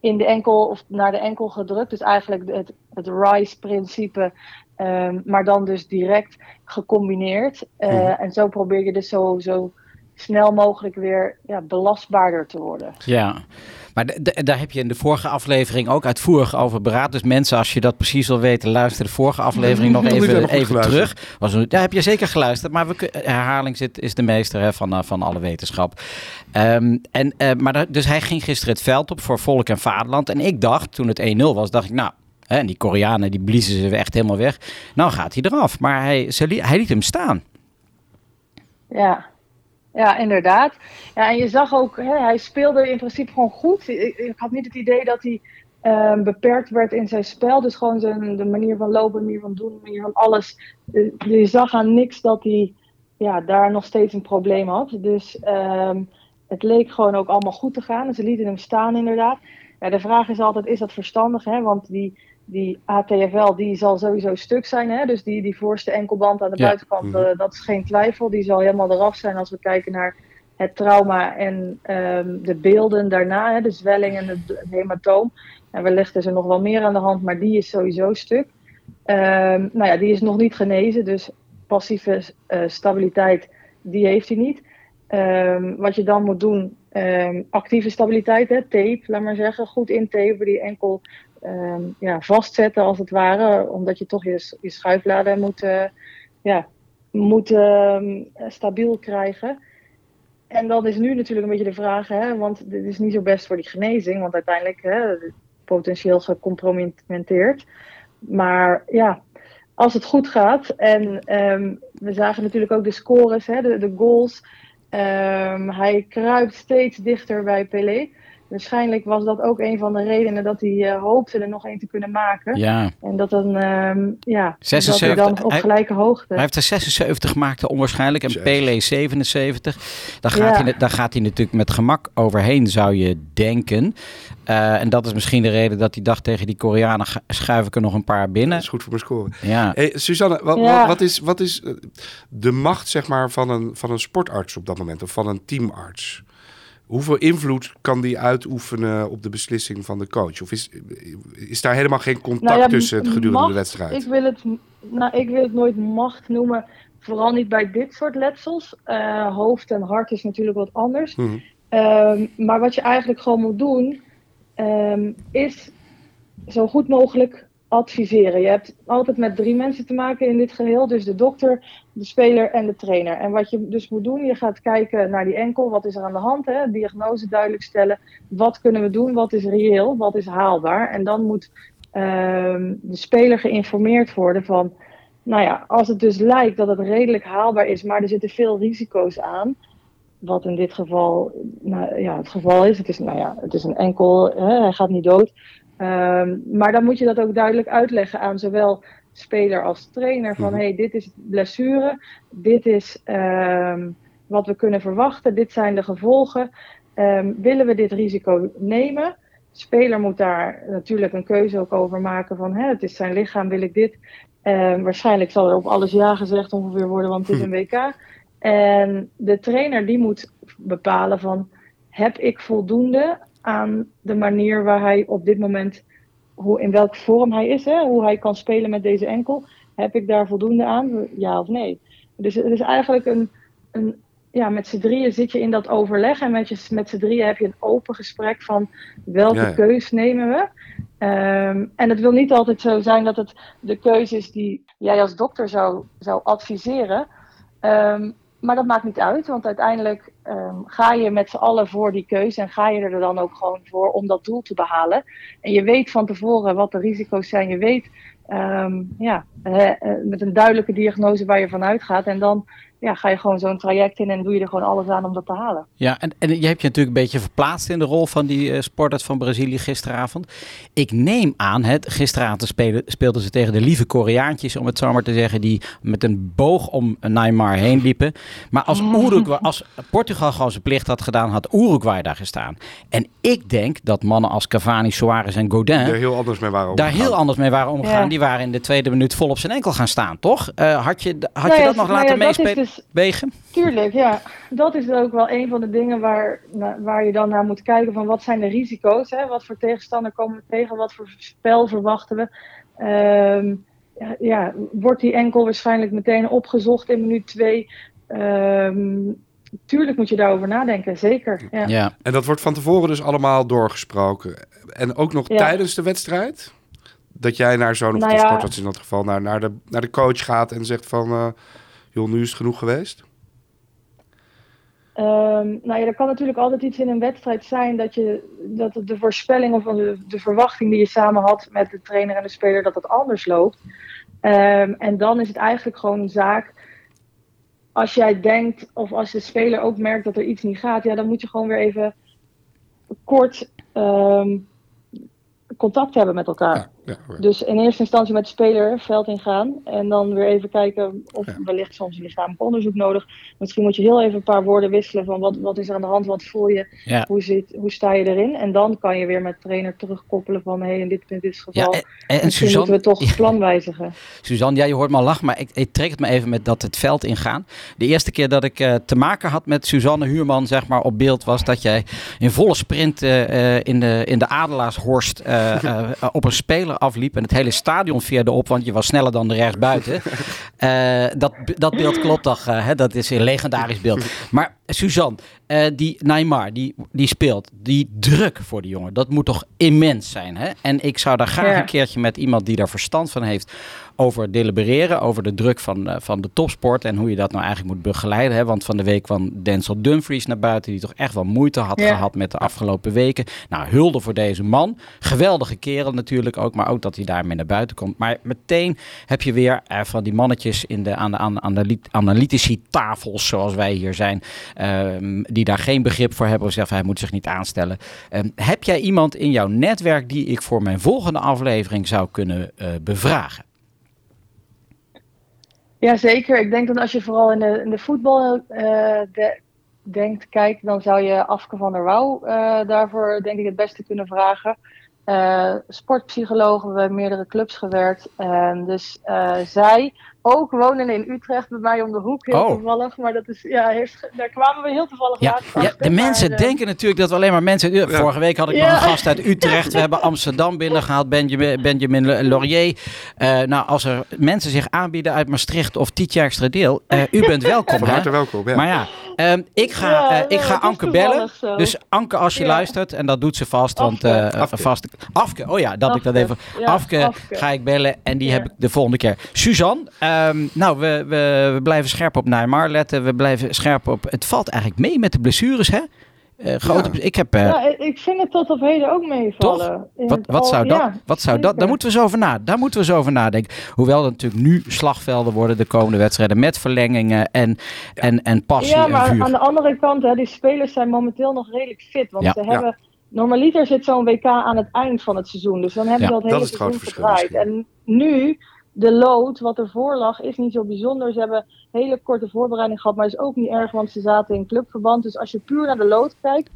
in de enkel of naar de enkel gedrukt. Dus eigenlijk het, het RISE-principe, maar dan dus direct gecombineerd. Eh, Mhm. En zo probeer je dus zo, zo snel mogelijk weer ja, belastbaarder te worden. Ja, maar daar heb je in de vorige aflevering ook uitvoerig over beraad. Dus mensen, als je dat precies wil weten, luister de vorige aflevering nog even, even terug. Was een, daar heb je zeker geluisterd, maar we, herhaling zit, is de meester hè, van, eh, van alle wetenschap. Ehm, en, eh, maar dus hij ging gisteren het veld op voor Volk en Vaderland. En ik dacht, toen het 1-0 was, dacht ik, nou, hè, en die Koreanen die bliezen ze echt helemaal weg. Nou gaat hij eraf, maar hij, ze li- hij liet hem staan. Ja, ja inderdaad. Ja, en je zag ook, hè, hij speelde in principe gewoon goed. Ik, had niet het idee dat hij ehm, beperkt werd in zijn spel. Dus gewoon zijn, de manier van lopen, manier van doen, manier van alles. Eh, Je zag aan niks dat hij ja, daar nog steeds een probleem had. Dus ehm, het leek gewoon ook allemaal goed te gaan. En ze lieten hem staan inderdaad. Ja, de vraag is altijd, is dat verstandig? Hè? Want die, die ATFL die zal sowieso stuk zijn. Hè? Dus die, die voorste enkelband aan de Ja. buitenkant, Mhm. eh, dat is geen twijfel. Die zal helemaal eraf zijn als we kijken naar het trauma en ehm, de beelden daarna. Hè? De zwelling en het, het hematoom. En wellicht is er nog wel meer aan de hand, maar die is sowieso stuk. Ehm, nou ja, die is nog niet genezen, dus passieve eh, stabiliteit, die heeft hij niet. Ehm, wat je dan moet doen, actieve stabiliteit, hè, tape, laat maar zeggen, goed intapen, die enkel ehm, ja, vastzetten als het ware, omdat je toch je, je schuifladen moet, eh, ja, moet ehm, stabiel krijgen. En dan is nu natuurlijk een beetje de vraag, hè, want dit is niet zo best voor die genezing, want uiteindelijk hè, potentieel gecompromitteerd. Maar ja, als het goed gaat en ehm, we zagen natuurlijk ook de scores, hè, de, de goals. Hij kruipt steeds dichter bij Pelé. Waarschijnlijk was dat ook een van de redenen dat hij eh, hoopte er nog één te kunnen maken. Ja, En dat dan, ehm, ja, 76, dat hij dan op hij- gelijke hoogte. Hij heeft er 76 gemaakt, onwaarschijnlijk. En Jezus. Pele 77. Daar gaat, Ja. hij, daar gaat hij natuurlijk met gemak overheen, zou je denken. Eh, en dat is misschien de reden dat hij dacht tegen die Koreanen... "Ga- schuif ik er nog een paar Dat binnen. is goed voor mijn score. Ja, Hey, Suzanne, wat, Ja. wat, wat is, wat is eh, de macht zeg maar, van, een, van een sportarts op dat moment? Of van een teamarts? Hoeveel invloed kan die uitoefenen op de beslissing van de coach? Of is, is daar helemaal geen contact Nou ja, tussen het gedurende macht, de wedstrijd? Ik wil, het, nou, ik wil het nooit macht noemen. Vooral niet bij dit soort letsels. Eh, hoofd en hart is natuurlijk wat anders. Mhm. Ehm, maar wat je eigenlijk gewoon moet doen, ehm, is zo goed mogelijk adviseren. Je hebt altijd met drie mensen te maken in dit geheel. Dus de dokter, de speler en de trainer. En wat je dus moet doen, je gaat kijken naar die enkel. Wat is er aan de hand? Hè? Diagnose duidelijk stellen. Wat kunnen we doen? Wat is reëel? Wat is haalbaar? En dan moet ehm, de speler geïnformeerd worden van... Nou ja, als het dus lijkt dat het redelijk haalbaar is, maar er zitten veel risico's aan wat in dit geval nou, ja, het geval is. Het is, nou ja, het is een enkel, hè, hij gaat niet dood. Ehm, maar dan moet je dat ook duidelijk uitleggen aan zowel speler als trainer. Van Mhm. hey, dit is blessure, dit is ehm, wat we kunnen verwachten, dit zijn de gevolgen. Ehm, willen we dit risico nemen? speler moet daar natuurlijk een keuze ook over maken van hè, het is zijn lichaam, wil ik dit? Waarschijnlijk zal er op alles ja gezegd ongeveer worden, want het is een WK. En de trainer die moet bepalen van heb ik voldoende aan de manier waar hij op dit moment, hoe, in welke vorm hij is, hè, hoe hij kan spelen met deze enkel. Heb ik daar voldoende aan, ja of nee? Dus het is eigenlijk een, een ja, met z'n drieën zit je in dat overleg en met, je, met z'n drieën heb je een open gesprek van welke Ja, ja. keus nemen we. Ehm, en het wil niet altijd zo zijn dat het de keuze is die jij als dokter zou, zou adviseren. Ehm, maar dat maakt niet uit, want uiteindelijk ehm, ga je met z'n allen voor die keuze en ga je er dan ook gewoon voor om dat doel te behalen. En je weet van tevoren wat de risico's zijn. Je weet ehm, ja, eh, eh, met een duidelijke diagnose waar je vanuit gaat. En dan ja, ga je gewoon zo'n traject in en doe je er gewoon alles aan om dat te halen. Ja, en, en je hebt je natuurlijk een beetje verplaatst in de rol van die eh, sporters van Brazilië gisteravond. Ik neem aan, het, gisteravond spelen, speelden ze tegen de lieve Koreaantjes, om het zo maar te zeggen, die met een boog om Neymar heen liepen. Maar als, Uruguay, als Portugal gewoon zijn plicht had gedaan, had Uruguay daar gestaan. En ik denk dat mannen als Cavani, Suarez en Godin Er heel anders mee waren daar omgegaan. heel anders mee waren omgegaan. Ja. Die waren in de tweede minuut vol op zijn enkel gaan staan, toch? Eh, had je, had Nou je ja, dat nog nou laten ja, meespelen? Dus- Wegen? Tuurlijk, ja. Dat is ook wel een van de dingen waar, waar je dan naar moet kijken van wat zijn de risico's, hè? wat voor tegenstander komen we tegen, wat voor spel verwachten we. Ehm, ja, ja, wordt die enkel waarschijnlijk meteen opgezocht in minuut twee? Ehm, tuurlijk moet je daarover nadenken, zeker. Ja. Ja. En dat wordt van tevoren dus allemaal doorgesproken. En ook nog Ja. tijdens de wedstrijd? Dat jij naar zo'n, of Nou de ja. sportarts in dat geval, naar, naar, de, naar de coach gaat en zegt van... eh, joh, nu is het genoeg geweest? Ehm, nou ja, er kan natuurlijk altijd iets in een wedstrijd zijn dat, je, dat de voorspelling of de, de verwachting die je samen had met de trainer en de speler, dat het anders loopt. Ehm, en dan is het eigenlijk gewoon een zaak. Als jij denkt, of als de speler ook merkt dat er iets niet gaat, ja, dan moet je gewoon weer even kort ehm, contact hebben met elkaar. Ja, ja. Dus in eerste instantie met de speler veld ingaan. En dan weer even kijken of Ja. wellicht soms een lichamelijk onderzoek nodig. Misschien moet je heel even een paar woorden wisselen van wat, wat is er aan de hand, wat voel je, Ja. hoe, zit, hoe sta je erin. En dan kan je weer met de trainer terugkoppelen van hé, in dit, in dit Ja, geval, en, en Suzanne, moeten we toch het plan wijzigen. Suzanne, ja, je hoort me al lachen, maar ik, ik trek het me even met dat het veld ingaan. De eerste keer dat ik eh, te maken had met Suzanne Huurman, zeg maar, op beeld was dat jij in volle sprint eh, eh, in, de, in de Adelaarshorst eh, eh, op een speler afliep en het hele stadion veerde op, want je was sneller dan de rechtsbuiten. Eh, dat, dat beeld klopt toch, eh, hè? dat is een legendarisch beeld. Maar Suzanne, eh, die Neymar, die, die speelt, die druk voor die jongen, dat moet toch immens zijn. Hè? En ik zou daar graag Ja. een keertje met iemand die daar verstand van heeft over delibereren, over de druk van, eh, van de topsport en hoe je dat nou eigenlijk moet begeleiden. Hè? Want van de week kwam Denzel Dumfries naar buiten, die toch echt wel moeite had Ja. gehad met de afgelopen weken. Nou, hulde voor deze man. Geweldige kerel natuurlijk ook, maar ook dat hij daarmee naar buiten komt. Maar meteen heb je weer eh, van die mannetjes in de, aan de aan, aan de analytici tafels, zoals wij hier zijn, ehm, die daar geen begrip voor hebben of zeggen hij moet zich niet aanstellen. Ehm, heb jij iemand in jouw netwerk die ik voor mijn volgende aflevering zou kunnen eh, bevragen? Ja, zeker. Ik denk dat als je vooral in de, in de voetbal eh, de- denkt, kijk, dan zou je Afke van der Wouw eh, daarvoor denk ik het beste kunnen vragen. Eh, sportpsycholoog, we hebben meerdere clubs gewerkt. En dus eh, zij, ook wonen in Utrecht bij mij om de hoek, heel Oh. toevallig. Maar dat is, ja, heeft, daar kwamen we heel toevallig Ja, laatst ja, de mensen maar, eh, denken natuurlijk dat we alleen maar mensen. Ja, Vorige week had ik nog een gast uit Utrecht. We hebben Amsterdam binnengehaald, Benjamin, Benjamin Laurier. Eh, nou, als er mensen zich aanbieden uit Maastricht of Tietjerkstra deel, eh, u bent welkom. Van hè? harte welkom. Ja. Maar ja, ehm, ik ga, Ja, eh, ja, ik ga het is Anke bellen. Dus Anke, als je Ja. luistert, en dat doet ze vast, want Afke. eh, Afke. vast. Afke, oh ja, dat ik dat Afke. even. Ja, Afke, Afke. ga ik bellen en die Ja. heb ik de volgende keer. Suzanne, ehm, nou, we, we, we blijven scherp op Neymar letten. We blijven scherp op. Het valt eigenlijk mee met de blessures, hè? Eh, grote, Ik heb. eh, Ja, ik vind het tot op heden ook meevallen. Wat, wat al- zou dat? ja, wat zou dat? Daar moeten we zo over na. Daar moeten we zo over nadenken. Hoewel er natuurlijk nu slagvelden worden de komende wedstrijden met verlengingen en, en, en passie Ja, en maar vuur. aan de andere kant, hè, die spelers zijn momenteel nog redelijk fit. Want Ja. ze Ja. hebben. Normaliter zit zo'n WK aan het eind van het seizoen. Dus dan hebben Ja, ze dat dat hele is het grote seizoen verschil gedraaid. En nu, de lood wat ervoor lag, is niet zo bijzonder. Ze hebben hele korte voorbereiding gehad, maar is ook niet erg, want ze zaten in clubverband. Dus als je puur naar de lood kijkt,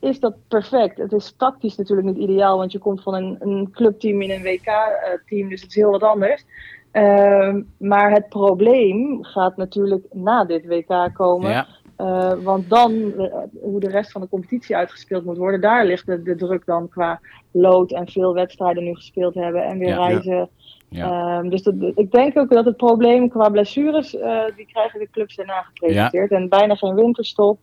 is dat perfect. Het is tactisch natuurlijk niet ideaal, want je komt van een, een clubteam in een WK-team, dus het is heel wat anders. Ehm, maar het probleem gaat natuurlijk na dit WK komen. Ja. Eh, want dan, eh, hoe de rest van de competitie uitgespeeld moet worden, daar ligt de, de druk dan qua lood en veel wedstrijden nu gespeeld hebben en weer Ja. reizen. Ja. Ehm, dus dat, ik denk ook dat het probleem qua blessures, eh, die krijgen de clubs daarna gepresenteerd. En bijna geen winterstop.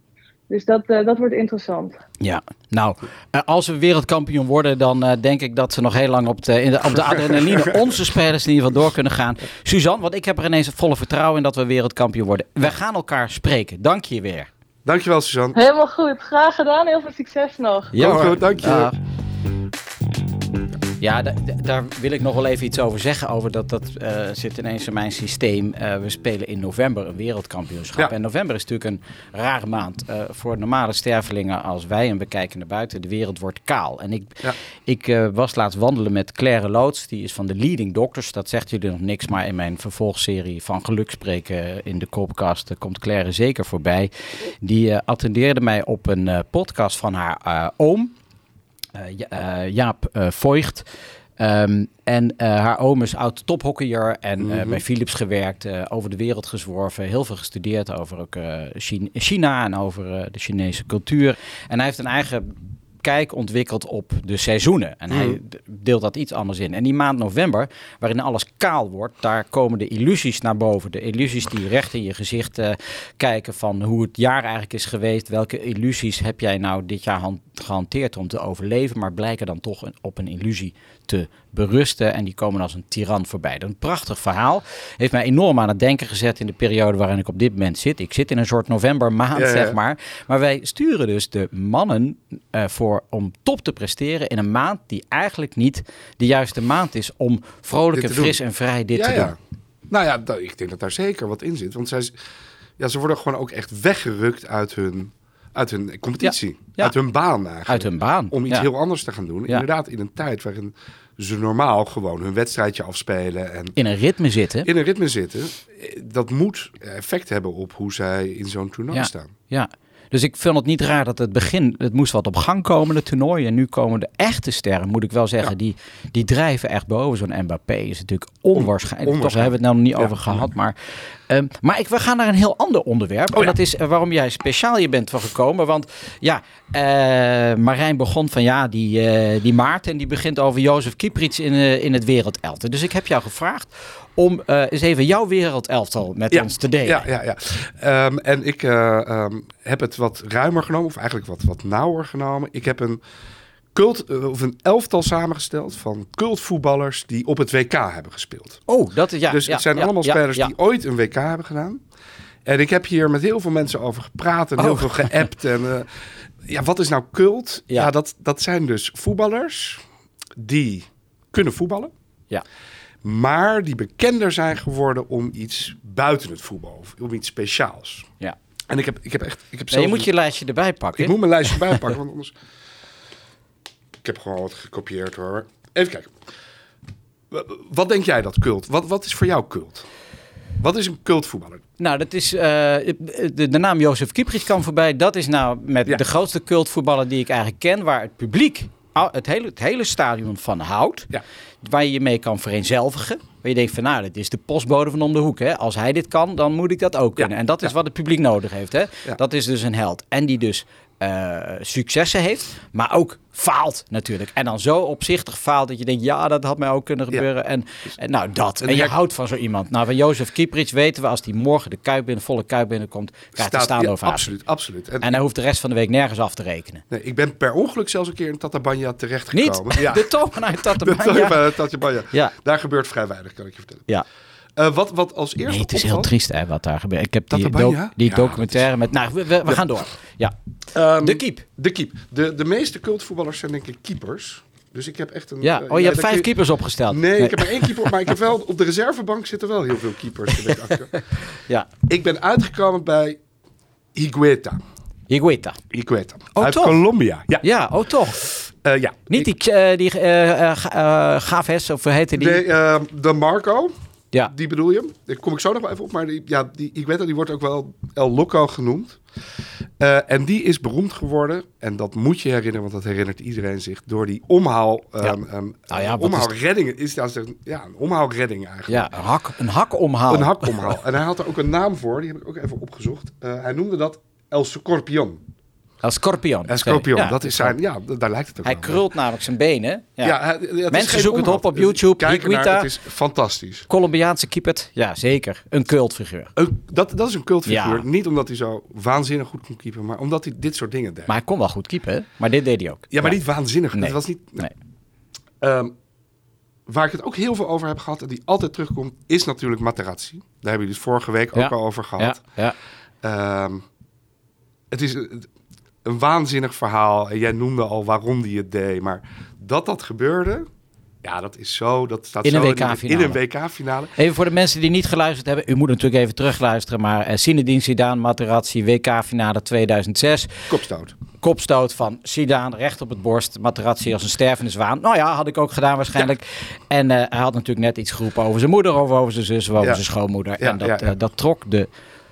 Dus dat, eh, dat wordt interessant. Ja, nou, eh, als we wereldkampioen worden, dan eh, denk ik dat ze nog heel lang op de, in de, op de adrenaline onze spelers in ieder geval door kunnen gaan. Suzanne, want ik heb er ineens volle vertrouwen in dat we wereldkampioen worden. We gaan elkaar spreken. Dank je weer. Dankjewel, Suzanne. Helemaal goed, graag gedaan. Heel veel succes nog. Ja, goed, dank je. Ja, da- da- daar wil ik nog wel even iets over zeggen. Over dat, dat eh, zit ineens in mijn systeem. Eh, we spelen in november een wereldkampioenschap. Ja. En november is natuurlijk een rare maand eh, voor normale stervelingen als wij. En we kijken naar buiten. De wereld wordt kaal. En ik, Ja. ik was laatst wandelen met Claire Loods. Die is van de Leading Doctors. Dat zegt jullie nog niks. Maar in mijn vervolgserie van geluk spreken in de Copcast eh, komt Claire zeker voorbij. Die attendeerde mij op een podcast van haar oom. Eh, eh, Jaap eh Voigt. Ehm, en haar oom is oud tophockeyer en eh, bij Philips gewerkt, over de wereld gezworven, heel veel gestudeerd over ook, Chi- China en over de Chinese cultuur. En hij heeft een eigen kijk ontwikkeld op de seizoenen. En hij d- deelt dat iets anders in. En die maand november, waarin alles kaal wordt, daar komen de illusies naar boven. De illusies die recht in je gezicht eh, kijken van hoe het jaar eigenlijk is geweest. Welke illusies heb jij nou dit jaar han- gehanteerd om te overleven, maar blijken dan toch een- op een illusie te berusten. En die komen als een tiran voorbij. Dat is een prachtig verhaal. Heeft mij enorm aan het denken gezet in de periode waarin ik op dit moment zit. Ik zit in een soort novembermaand, Ja, ja. zeg maar. Maar wij sturen dus de mannen eh, voor om top te presteren in een maand die eigenlijk niet de juiste maand is om vrolijk en fris doen. en vrij dit ja, te doen. Nou ja, ik denk dat daar zeker wat in zit. Want zij, ja, ze worden gewoon ook echt weggerukt uit hun, uit hun competitie. Ja. Uit hun baan eigenlijk. Uit hun baan. Om iets heel anders te gaan doen. Inderdaad, in een tijd waarin ze normaal gewoon hun wedstrijdje afspelen. En In een ritme zitten. in een ritme zitten. Dat moet effect hebben op hoe zij in zo'n toernooi staan. Ja. Dus ik vind het niet raar dat het begin, het moest wat op gang komen, de toernooi. En nu komen de echte sterren, moet ik wel zeggen, Ja. die, die drijven echt boven. Zo'n Mbappé is natuurlijk onwaarschijnlijk. Toch, daar hebben we het nou nog niet Ja. over gehad. Maar, ehm, maar ik, we gaan naar een heel ander onderwerp. Oh en ja. dat is eh, waarom jij speciaal hier bent van gekomen. Want ja, eh, Marijn begon van ja, die, eh, die Maarten die begint over Jozef Kieprits in, in het wereldelftal. Dus ik heb jou gevraagd om eens even jouw wereldelftal met ons te delen. Ja, ja, ja. Ehm, en ik eh, ehm, heb het wat ruimer genomen, of eigenlijk wat, wat nauwer genomen. Ik heb een cult, eh, of een elftal samengesteld van cultvoetballers die op het WK hebben gespeeld. Oh, dat is ja. dus ja, het zijn ja, allemaal ja, spelers die ooit een WK hebben gedaan. En ik heb hier met heel veel mensen over gepraat en heel Oh. veel geappt. En eh, ja, wat is nou cult? Ja. Dat, dat zijn dus voetballers die kunnen voetballen. Ja. Maar die bekender zijn geworden om iets buiten het voetbal. Of om iets speciaals. Ja. En ik heb, ik heb echt... Ik heb Nee, je moet je lijstje erbij pakken. ik moet mijn lijstje bijpakken, want anders... Ik heb gewoon wat gekopieerd hoor. Even kijken. Wa- Wat denk jij dat cult? Wat, wat is voor jou cult? Wat is een cultvoetballer? Nou, dat is, eh, de, de naam Jozef Kieprits kwam voorbij. Dat is nou met Ja. de grootste cultvoetballer die ik eigenlijk ken. Waar het publiek, het hele, het hele stadion van houdt. Ja. Waar je je mee kan vereenzelvigen. Waar je denkt van nou, dit is de postbode van om de hoek. Hè? Als hij dit kan, dan moet ik dat ook kunnen. En dat is wat het publiek nodig heeft. Hè? Dat is dus een held. En die dus eh, successen heeft, maar ook faalt natuurlijk. En dan zo opzichtig faalt dat je denkt, ja, dat had mij ook kunnen Ja. gebeuren. En, en nou, dat. En En je her- houdt van zo iemand. Nou, van Jozef Kieprits weten we, als die morgen de kuip binnen, volle kuip binnenkomt, krijgt hij staande ja, ovatie. Absoluut, absoluut. En, En hij hoeft de rest van de week nergens af te rekenen. nee, ik ben per ongeluk zelfs een keer in Tatabanya terechtgekomen. Niet? Ja. De tovenaar De Tatabanya. Tatabanya. Ja. Daar gebeurt vrij weinig, kan ik je vertellen. Ja. Eh, wat, wat als eerste Nee, het is heel triest hè, wat daar gebeurt. Ik heb die, doc- die Ja, documentaire met... Nou, we, we, we gaan door. Ja. Ehm, De keep. De keep. De, de meeste cultvoetballers zijn denk ik keepers. Dus ik heb echt een... Ja. eh, Oh, je hebt daar vijf keepers opgesteld. Nee, ik heb maar één keeper. Maar ik heb wel op de reservebank zitten wel heel veel keepers. Ja. ik ben uitgekomen bij Higueta. Higuita. Higueta. Oh, Uit toch? Colombia. Ja. Ja, oh toch. Eh, ja. Niet Ik- die, eh, die eh, eh, Ga- eh, Gaves, of hoe heette die? Nee, eh, de Marco. Ja. Die bedoel je? Daar kom ik zo nog wel even op. Maar die, ja, die Higueta die wordt ook wel El Loco genoemd. Eh, en die is beroemd geworden, en dat moet je herinneren, want dat herinnert iedereen zich, door die omhaal, Ja. ehm, ehm, Nou ja, omhaalredding. Is, dat een- ja, een omhaalredding eigenlijk. Ja, een hak, een hak omhaal. Een hakomhaal. en hij had er ook een naam voor, die heb ik ook even opgezocht. Eh, hij noemde dat El Scorpion. El Scorpion. El Scorpion, Ja, dat is zijn, ja, daar lijkt het ook Hij wel. krult namelijk zijn benen. Ja. Ja, hij- het is Mensen zoeken het op op YouTube. Kijk Higuita. het is fantastisch. Colombiaanse keeper. Ja, zeker. Een cultfiguur. Een- dat, dat is een cultfiguur. Ja. Niet omdat hij zo waanzinnig goed kon keepen, maar omdat hij dit soort dingen deed. Maar hij kon wel goed keeper, hè? Maar dit deed hij ook. ja, maar niet waanzinnig. Nee. Het was niet, Nee. Ehm, waar ik het ook heel veel over heb gehad en die altijd terugkomt, is natuurlijk Materazzi. Daar hebben jullie het vorige week ook al over Ja, gehad. ja. Ehm, het is een, waanzinnig verhaal. En jij noemde al waarom die het deed. Maar dat dat gebeurde, ja, dat is zo. Dat staat In een WK-finale. In een WK-finale. Even voor de mensen die niet geluisterd hebben. U moet natuurlijk even terugluisteren. Maar uh, Zinedine Zidane, Materazzi, WK-finale 2006. Kopstoot. Kopstoot van Zidane, recht op het borst. Materazzi als een stervende zwaan. Nou ja, had ik ook gedaan waarschijnlijk. En uh, hij had natuurlijk net iets geroepen over zijn moeder, of over zijn zus, of over Ja. zijn schoonmoeder. Ja, en dat, eh, dat trok de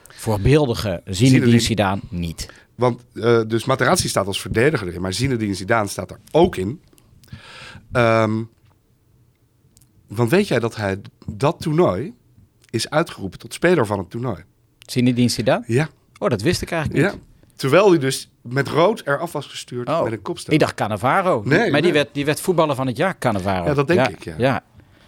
voorbeeldige Zinedine. Zidane niet. Want eh, dus Materazzi staat als verdediger erin, maar Zinedine Zidane staat er ook in. Ehm, want weet jij dat hij dat toernooi is uitgeroepen tot speler van het toernooi? Zinedine Zidane? Ja, Oh, dat wist ik eigenlijk ja. niet. Terwijl hij dus met rood eraf was gestuurd Oh, met een kopstoot. Ik dacht Cannavaro. Nee, maar die, werd, die werd voetballer van het jaar, Cannavaro. Ja, dat denk ik, ja. Ja,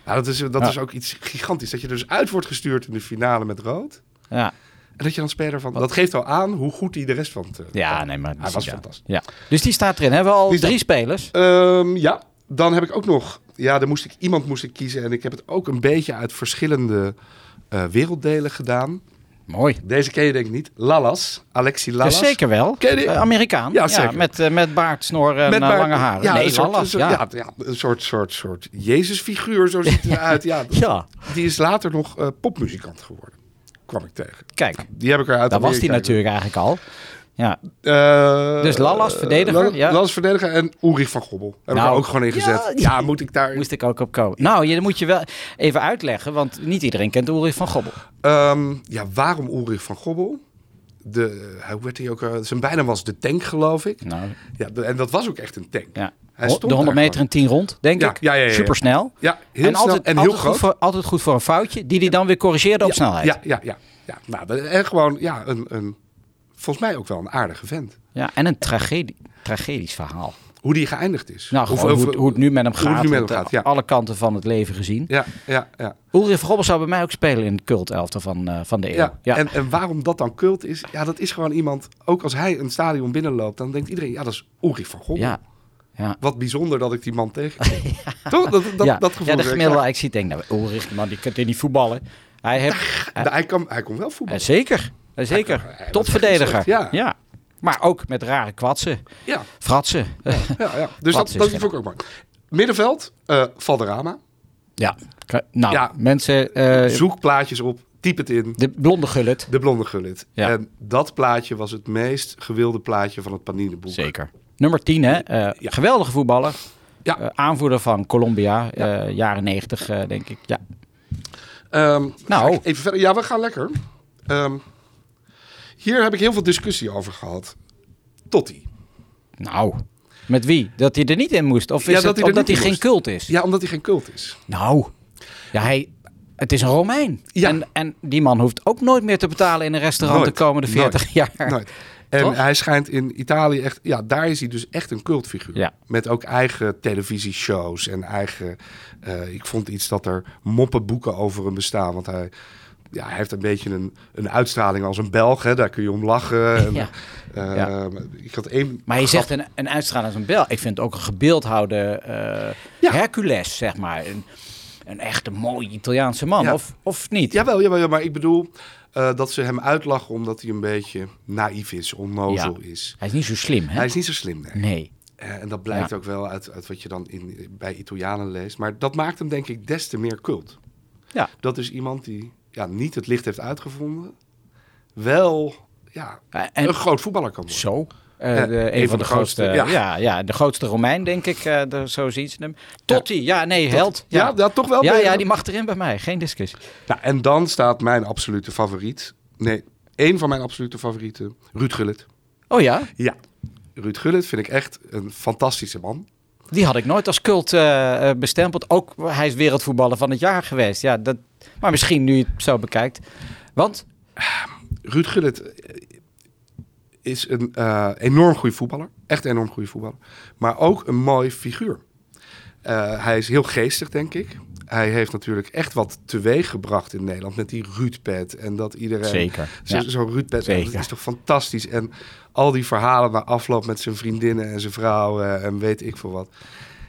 Ja, dat is, dat Ja. is ook iets gigantisch. Dat je dus uit wordt gestuurd in de finale met rood. ja. En dat je dan speler van... Dat geeft al aan hoe goed hij de rest van het... eh, ja nee, maar Hij was Zidane. fantastisch. Ja. Dus die staat erin. Hebben we al Die staat- drie spelers? Ehm, ja, dan heb ik ook nog... Ja, dan moest ik, iemand moest ik kiezen. En ik heb het ook een beetje uit verschillende eh, werelddelen gedaan. Mooi. Deze ken je denk ik niet. Lalas. Alexi Ja, Lalas. zeker wel. Ken je die? Eh, Amerikaan. Ja, zeker. met, eh, met baard, snor en Met baard- lange haren. Ja, nee, een soort, Lalas, een soort- ja. een soort, soort, soort Jezusfiguur, zo ziet het eruit. Ja, Ja. Die is later nog eh, popmuzikant geworden. Kwam ik tegen. Kijk, Die heb ik eruit daar was hij natuurlijk eigenlijk al. Ja, Eh, Dus Lallas, verdediger, ja. Lallas, verdediger en Ulrich van Gobbel. Heb ik Nou, ook gewoon in gezet. ja, Ja, moet ik daar... moest ik ook op komen. Nou, je moet je wel even uitleggen, want niet iedereen kent Ulrich van Gobbel. Ehm, ja, waarom Ulrich van Gobbel? De, hoe werd hij ook... eh, zijn bijnaam was de tank, geloof ik. Nou, Ja, de- en dat was ook echt een tank. ja. Hij stond de 100 daar meter en 10 rond, denk Ja, ik. ja, ja. Supersnel. Ja, heel en snel altijd, en heel altijd, groot. goed voor, altijd goed voor een foutje, die hij dan weer corrigeerde op snelheid. Ja, ja, ja. ja. Nou, en gewoon, ja, een, een, volgens mij ook wel een aardige vent. Ja, en een tragedie, tragedisch verhaal. Hoe die geëindigd is. Nou, Of- gewoon of- hoe, het- hoe het nu met hem hoe het gaat. nu met hem gaat, eh, ja. Alle kanten van het leven gezien. Ja, ja, ja. Ulrich Gobbel zou bij mij ook spelen in het cultelftal van, eh, van de eeuw. Ja, Ja. En, en waarom dat dan cult is, ja, dat is gewoon iemand, ook als hij een stadion binnenloopt, dan denkt iedereen, ja, dat is Ulrich van ja. Ja. Wat bijzonder dat ik die man tegenkom. Toch? Dat, dat, ja. dat gevoel. ja, de ik, gemiddelde ik zie denk nou, Ulrich, man, die kunt hier niet voetballen. Hij heeft, ja. Hij, kan, hij kon wel eh, voetballen. zeker, eh, zeker, was topverdediger. slecht, ja. Maar ook met rare kwatsen, Ja, fratsen. Ja, ja, ja. Dus dat, dat vond ik ook mooi. Middenveld, eh Valderrama. ja. nou, Ja. mensen, eh, Zoek plaatjes op, typ het in. de blonde gullet. De blonde gullit. Ja. En dat plaatje was het meest gewilde plaatje van het Panini-boek. Zeker. Nummer 10, hè? Eh, Ja. Geweldige voetballer. Ja. Eh, aanvoerder van Colombia, eh, jaren 90, eh, denk ik. Ja. Ehm, Nou. ik even verder. Ja, we gaan lekker. Ehm, hier heb ik heel veel discussie over gehad. Totti. Nou, met wie? Dat hij er niet in moest? Of is Ja, dat het hij omdat hij geen moest. cult is? Ja, omdat hij geen cult is. Nou, ja, hij, het is een Romein. Ja. En, en die man hoeft ook nooit meer te betalen in een restaurant Nooit. de komende 40 jaar. Nooit. En Toch? hij schijnt in Italië echt... Ja, daar is hij dus echt een cultfiguur. Ja. Met ook eigen televisieshows en eigen... eh, ik vond iets dat er moppenboeken over hem bestaan. Want hij, ja, hij heeft een beetje een, een uitstraling als een Belg. Hè, daar kun je om lachen. En, Ja. eh, Ja. Ik had één... Maar je grap- zegt een, een uitstraling als een bel. Ik vind ook een gebeeldhouwde eh, Ja. Hercules, zeg maar. Een, een echte mooie Italiaanse man, Ja. of, of niet? Jawel, jawel, jawel, maar ik bedoel eh, dat ze hem uitlachen omdat hij een beetje naïef is, onnozel Ja. is. Hij is niet zo slim, hè? Hij is niet zo slim, nee. Nee. Eh, en dat blijkt Ja. ook wel uit, uit wat je dan in, bij Italianen leest. Maar dat maakt hem denk ik des te meer cult. Ja. Dat is iemand die ja, niet het licht heeft uitgevonden, wel ja, Eh, En een groot voetballer kan worden. zo. Eh, Ja, de, een, van de, grootste, ja. ja. Ja, de grootste Romein, denk ik. eh, de, zo ziet ze hem. Totti, ja, nee, held. Ja, Ja, ja, toch wel. ja, ja, die mag erin bij mij. Geen discussie. Nou, en dan staat mijn absolute favoriet. Nee, één van mijn absolute favorieten, Ruud Gullit. Oh ja? Ja, Ruud Gullit vind ik echt een fantastische man. Die had ik nooit als cult eh, eh, bestempeld. Ook hij is wereldvoetballer van het jaar geweest. Ja, dat, maar misschien nu je het zo bekijkt. Want Ruud Gullit eh, is een eh, enorm goede voetballer. Echt een enorm goede voetballer. Maar ook een mooi figuur. Eh, hij is heel geestig, denk ik. Hij heeft natuurlijk echt wat teweeg gebracht in Nederland met die Ruudpet. En dat iedereen... Zeker, Zo, ja. Zo'n Ruudpet, dat is toch fantastisch. En al die verhalen na afloop met zijn vriendinnen en zijn vrouwen en weet ik veel wat.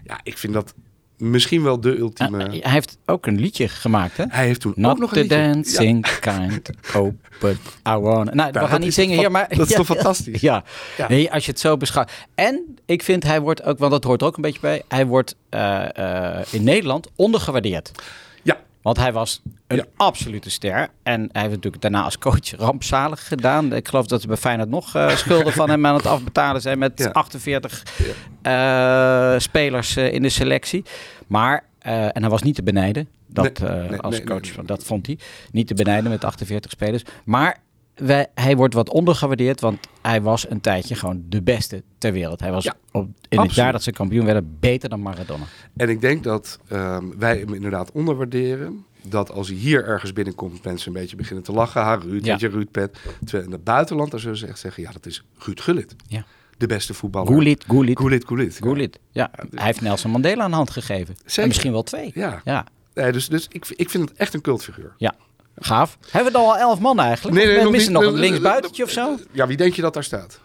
Ja, ik vind dat misschien wel de ultieme... eh, hij heeft ook een liedje gemaakt, hè? hij heeft toen ook Not nog the een liedje. Ja. dancing kind, but I wanna... Nou, we gaan niet zingen hier, maar... dat is toch fantastisch? Ja. Nee, als je het zo beschouwt. En ik vind hij wordt ook, want dat hoort er ook een beetje bij, hij wordt eh, eh, in Nederland ondergewaardeerd. Want hij was een Ja. absolute ster. En hij heeft natuurlijk daarna als coach rampzalig gedaan. Ik geloof dat ze bij Feyenoord nog eh, schulden van hem aan het afbetalen zijn met Ja. 48 eh, spelers eh, in de selectie. Maar, en hij was niet te benijden. Dat, Nee, nee, als nee, coach, dat vond hij. Niet te benijden met 48 spelers. Maar wij, hij wordt wat ondergewaardeerd, want hij was een tijdje gewoon de beste ter wereld. Hij was Ja, op, in het jaar dat ze kampioen werden beter dan Maradona. En ik denk dat ehm, wij hem inderdaad onderwaarderen. Dat als hij hier ergens binnenkomt, mensen een beetje beginnen te lachen. Ha, Ruud, Ja. weet je, Ruud Pet. Terwijl in het buitenland, dan zullen ze echt zeggen, ja, dat is Ruud Gullit. Ja. De beste voetballer. Gullit, Gullit, Gullit, Gullit. Ja. Gullit. Ja, hij heeft Nelson Mandela een hand gegeven. Zeker. En misschien wel twee. Ja. Ja, Nee, dus dus ik, ik vind het echt een cultfiguur. ja. Gaaf. Hebben we dan al elf man eigenlijk? Nee, nee, nog missen niet. nog een linksbuitentje of zo? Ja, wie denk je dat daar staat?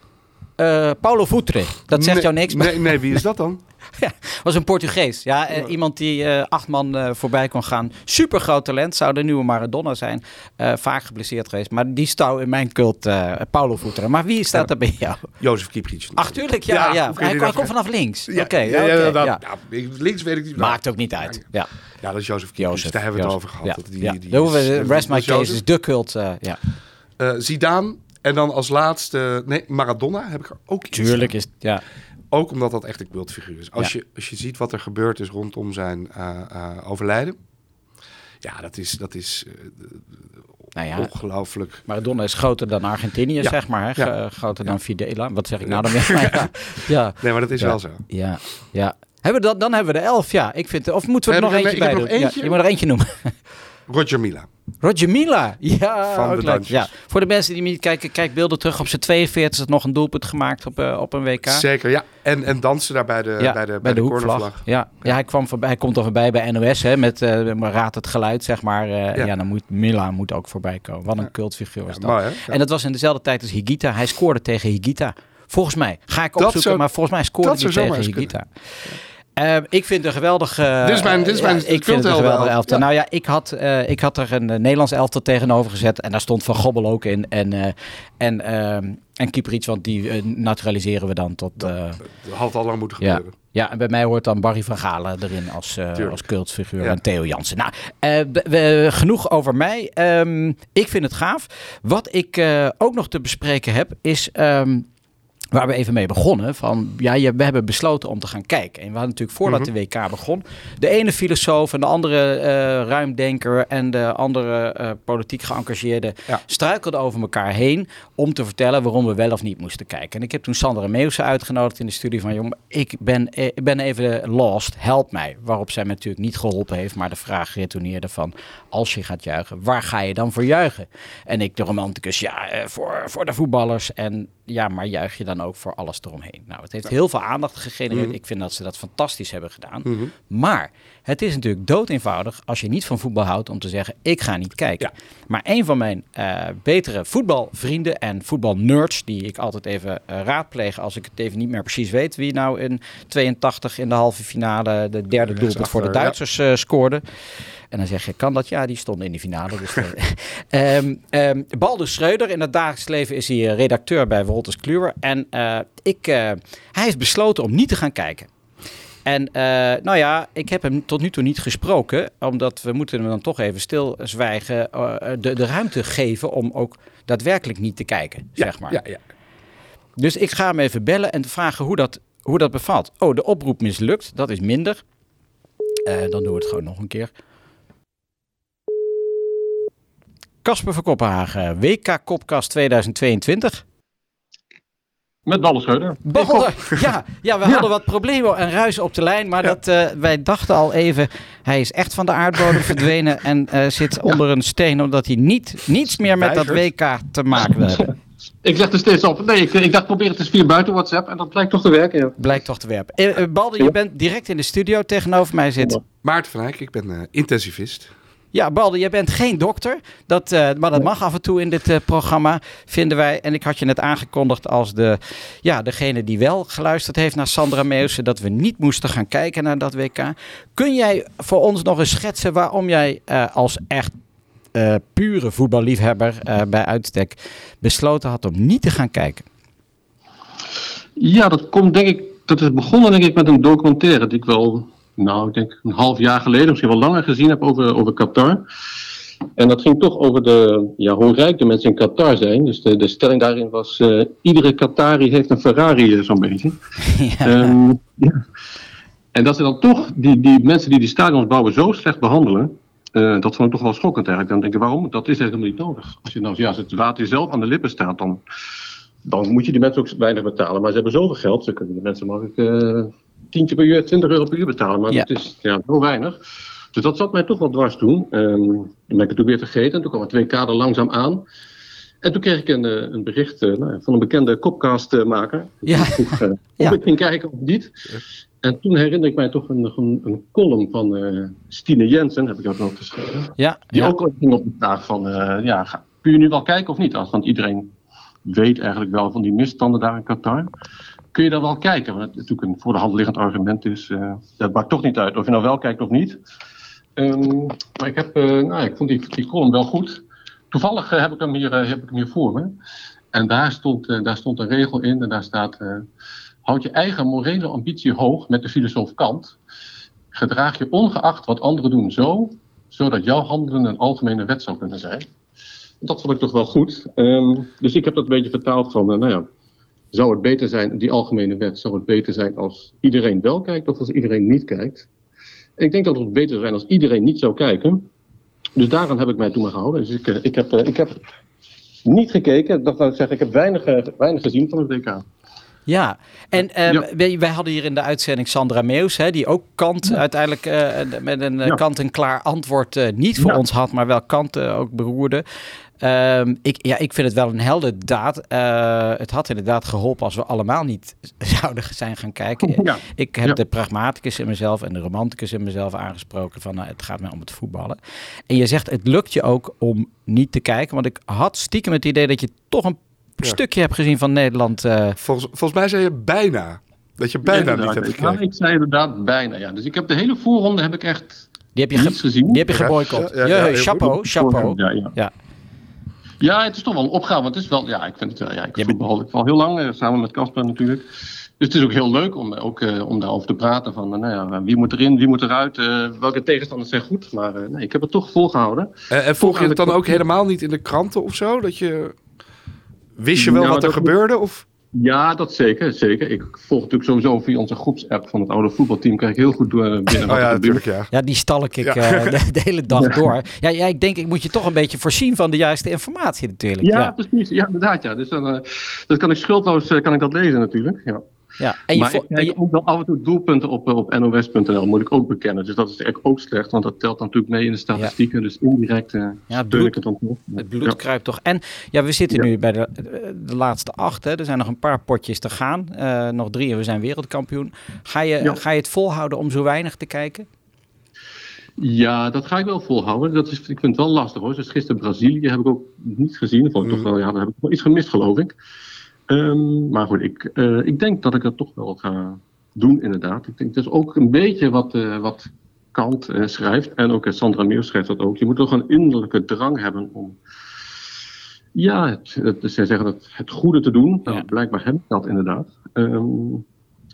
Eh, Paulo Futre. Dat zegt Nee, jou niks, maar Nee, nee, wie is dat dan? ja, was een Portugees. Ja, eh, iemand die eh, acht man voorbij kon gaan. Super groot talent. Zou de nieuwe Maradona zijn. Vaak geblesseerd geweest. Maar die stouw in mijn cult Paulo Futre. Maar wie staat Ja. er bij jou? Jozef Kieprits. Ach, tuurlijk. Ja, Ja, Hij, nou komt vanaf links. Ja, Oké, ik- links weet ik niet. Maakt ook niet uit. Ja. Ja, dat is Jozef Kieprits. Daar hebben we het over gehad. Dat die, is, rest my case is de cult. ja. Zidane. En dan als laatste, nee, Maradona heb ik er ook iets Tuurlijk is ja. Ook omdat dat echt een cultfiguur is. Als, Ja. je, als je ziet wat er gebeurd is rondom zijn eh, eh, overlijden. Ja, dat is, dat is eh, Nou ja, ongelooflijk. Maradona is groter dan Argentinië, Ja. zeg maar. Hè? Ja. Groter dan Fidela. Wat zeg ik nou dan weer? Maar ja. Nee, maar dat is wel zo. Ja, ja. Hebben we dat, dan hebben we de elf, ja. Ik vind, of moeten we er nog eentje bij doen? nog eentje. Ja, je moet er eentje noemen. Roger Mila. Roger Mila. Ja, Van de leuk. ja. Voor de mensen die niet kijken, kijk beelden terug. Op zijn 42 is nog een doelpunt gemaakt op, eh, op een WK. Zeker, ja. En, en dansen daar bij de, ja, bij de, bij de, cornervlag. Ja, ja hij, kwam voorbij, hij komt er voorbij bij NOS hè, met eh, maar raad het geluid, zeg maar. Eh, ja. Ja. dan moet Mila moet ook voorbij komen. Wat een cultfiguur was Ja, dat. mooi. En dat was in dezelfde tijd als Higita. Hij scoorde tegen Higita. Volgens mij. Ga ik opzoeken, maar volgens mij scoorde hij tegen Higita. Eh, ik vind een geweldige... Dit is mijn- dit is eh, mijn ja, ik vind het een elftal. Ja. Nou ja, ik had, eh, ik had er een eh, Nederlands elftal tegenover gezet. En daar stond Van Gobbel ook in. En, en, ehm en Kieprits, want die naturaliseren we dan tot... Dat had al lang moeten ja. gebeuren. ja, en bij mij hoort dan Barry van Galen erin als, als cultfiguur. Ja. En Theo Jansen. Nou, we- genoeg over mij. Ehm, ik vind het gaaf. Wat ik ook nog te bespreken heb, is... ehm, Waar we even mee begonnen. Van, ja, je, we hebben besloten om te gaan kijken. En we hadden natuurlijk voordat Mhm. de WK begon. De ene filosoof en de andere eh, ruimdenker. En de andere eh, politiek geëngageerde. Ja. struikelden over elkaar heen. Om te vertellen waarom we wel of niet moesten kijken. En ik heb toen Sandra Meeuwse uitgenodigd in de studie. van: jong, ik ben, eh, ik ben even lost. Help mij. Waarop zij me natuurlijk niet geholpen heeft. maar de vraag retourneerde van: als je gaat juichen, waar ga je dan voor juichen? En ik, de romanticus, ja, eh, voor, voor de voetballers. En ja, maar juich je dan ook voor alles eromheen? Nou, het heeft heel veel aandacht gegenereerd. Mhm. Ik vind dat ze dat fantastisch hebben gedaan. Mhm. Maar het is natuurlijk dood eenvoudig als je niet van voetbal houdt om te zeggen: ik ga niet kijken. Ja. Maar een van mijn eh, betere voetbalvrienden en voetbalnerds, die ik altijd even eh, raadpleeg als ik het even niet meer precies weet, wie nou in 82 in de halve finale de derde doelpunt voor de ja. Duitsers eh, scoorde. En dan zeg je, kan dat? Ja, die stonden in de finale. Dus Baldur Schreuder, in het dagelijks leven is hij redacteur bij Wolters Kluwer. En ik, hij heeft besloten om niet te gaan kijken. En eh, nou ja, ik heb hem tot nu toe niet gesproken, omdat we moeten hem dan toch even stilzwijgen, eh, de, de ruimte geven om ook daadwerkelijk niet te kijken, Ja, zeg maar. Ja, ja. Dus ik ga hem even bellen en vragen hoe dat, hoe dat bevalt. Oh, de oproep mislukt, dat is minder. Eh, dan doen we het gewoon nog een keer. Casper van Kopenhagen, WK Kopkast 2022. Met Balle Scheuder. Ja, ja, we hadden wat problemen en ruis op de lijn, maar dat, eh, wij dachten al even, hij is echt van de aardbodem verdwenen en eh, zit onder een steen omdat hij niet, niets meer met dat WK te maken wil hebben. Ik leg er steeds op. Nee, ik, ik dacht probeer het eens via buiten WhatsApp en dat blijkt toch te werken. Ja. Blijkt toch te werpen. Eh, eh, Balde, je bent direct in de studio tegenover mij zit. Maarten van Eyck, ik ben intensivist. Ja, Balde, je bent geen dokter. Dat, eh, maar dat mag af en toe in dit eh, programma, vinden wij. En ik had je net aangekondigd als de, ja, degene die wel geluisterd heeft naar Sandra Meeuwse... dat we niet moesten gaan kijken naar dat WK. Kun jij voor ons nog eens schetsen waarom jij eh, als echt pure voetballiefhebber bij uitstek... besloten had om niet te gaan kijken? Ja, dat komt denk ik. Dat is begonnen denk ik met een documentaire die ik wel, nou, ik denk een half jaar geleden, misschien wel langer gezien heb over, over Qatar. En dat ging toch over de, ja, hoe rijk de mensen in Qatar zijn. Dus de, de stelling daarin was: eh, iedere Qatari heeft een Ferrari, eh, zo'n beetje. Ehm, ja. En dat ze dan toch die, die mensen die die stadions bouwen zo slecht behandelen. eh, dat vond ik toch wel schokkend eigenlijk. Dan denk ik, waarom? Dat is helemaal niet nodig. Als, je nou, ja, als het water zelf aan de lippen staat, dan, dan moet je die mensen ook weinig betalen. Maar ze hebben zoveel geld, ze kunnen die mensen eh tientje per uur, 20 euro per uur betalen. Maar Ja. dat is ja, zo weinig. Dus dat zat mij toch wel dwars toen. Ehm toen ben ik het toen weer vergeten. Toen kwam het WK er langzaam aan. En toen kreeg ik een, eh, een bericht eh, nou, ja, van een bekende kopcastmaker. Ja. Vroeg eh, of Ja. ik ging kijken of niet. En toen herinner ik mij toch een, een, een column van eh, Stine Jensen, heb ik ook nog geschreven. Ja, Die ja. ook al ging op de vraag van, eh, ja, ga- kun je nu wel kijken of niet? Want iedereen weet eigenlijk wel van die misstanden daar in Qatar. Kun je daar wel kijken? Want het natuurlijk een voor de hand liggend argument is, eh, dat maakt toch niet uit of je nou wel kijkt of niet. Ehm, maar ik, heb, eh, nou, ik vond die, die column wel goed. Toevallig eh, heb, ik hem hier, heb ik hem hier voor me. En daar stond, daar stond een regel in en daar staat... houd je eigen morele ambitie hoog met de filosoof Kant. Gedraag je ongeacht wat anderen doen zo, zodat jouw handelen een algemene wet zou kunnen zijn. Dat vond ik toch wel goed. Ehm, dus ik heb dat een beetje vertaald van, nou ja, zou het beter zijn, die algemene wet, zou het beter zijn als iedereen wel kijkt of als iedereen niet kijkt? En ik denk dat het beter zou zijn als iedereen niet zou kijken. Dus daaraan heb ik mij toen maar gehouden. Dus ik, eh, ik, heb, eh, ik heb niet gekeken, dat wil ik zeggen, ik heb weinig, eh, weinig gezien van het WK. Ja, en ehm, Ja. wij, wij hadden hier in de uitzending Sandra Meus, hè, die ook Kant uiteindelijk met een Ja. kant-en-klaar antwoord niet voor ons had, maar wel Kant ook beroerde. Ehm, ik, ja, ik vind het wel een helder daad. Eh, het had inderdaad geholpen als we allemaal niet zouden zijn gaan kijken. Ja. Ik heb Ja. de pragmaticus in mezelf en de romanticus in mezelf aangesproken van nou, het gaat mij om het voetballen. En je zegt het lukt je ook om niet te kijken, want ik had stiekem het idee dat je toch een Ja. stukje hebt gezien van Nederland. eh, Volgens, volgens mij zei je bijna. Dat je bijna Ja, niet hebt gekeken. Ik zei inderdaad bijna, ja. Dus ik heb de hele voorronde heb ik echt die heb je, ge- niets gezien. die heb je geboycott. ja, ja, Ja, ja, heel chapeau, chapeau. Ja, ja. Het is toch wel een opgave. Want het is wel, ja, ik vind het, wel- ja, ik voetbal ik al heel lang, eh, samen met Casper natuurlijk. Dus het is ook heel leuk om, ook, eh, om daarover te praten. Van, eh, nou ja, wie moet erin, wie moet eruit, eh, welke tegenstanders zijn goed. Maar eh, nee, ik heb het toch volgehouden. En, en volg je het dan ook helemaal niet in de kranten of zo? Dat je... Wist je wel Nou, wat er gebeurde? Of... Ja, dat zeker, zeker. Ik volg natuurlijk sowieso via onze groepsapp van het oude voetbalteam. Krijg ik heel goed door binnen Oh ja, natuurlijk ja. Ja, die stalk ik Ja. eh, de, de hele dag door. Ja, ja, ik denk, ik moet je toch een beetje voorzien van de juiste informatie natuurlijk. Ja, Ja, precies. Ja, inderdaad. Ja. Dus dan, eh, dat kan ik schuldloos eh, kan ik dat lezen natuurlijk. Ja. Ja. En je maar ik kijk je- ook wel af en toe doelpunten op, eh, op nos.nl, moet ik ook bekennen. Dus dat is eigenlijk ook slecht, want dat telt natuurlijk mee in de statistieken. Dus indirect eh ja, het steun bloed, ik het dan toch. het bloed Ja. kruipt toch. En ja, we zitten nu bij de, de laatste acht. Hè. Er zijn nog een paar potjes te gaan. Eh, nog drie en we zijn wereldkampioen. Ga je, ga je het volhouden om zo weinig te kijken? Ja, dat ga ik wel volhouden. Dat is, ik vind het wel lastig hoor. Dus gisteren Brazilië heb ik ook niet gezien. Vond ik Mm. toch wel, ja, daar heb ik wel iets gemist geloof ik. Ehm, maar goed, ik, eh, ik denk dat ik dat toch wel ga doen inderdaad. Ik denk, het is ook een beetje wat, eh, wat Kant eh, schrijft. En ook Sandra Meeuw schrijft dat ook. Je moet toch een innerlijke drang hebben om... Ja, het, het, zij zeggen dat het goede te doen. Nou, Ja. Blijkbaar heb ik dat inderdaad. Ehm,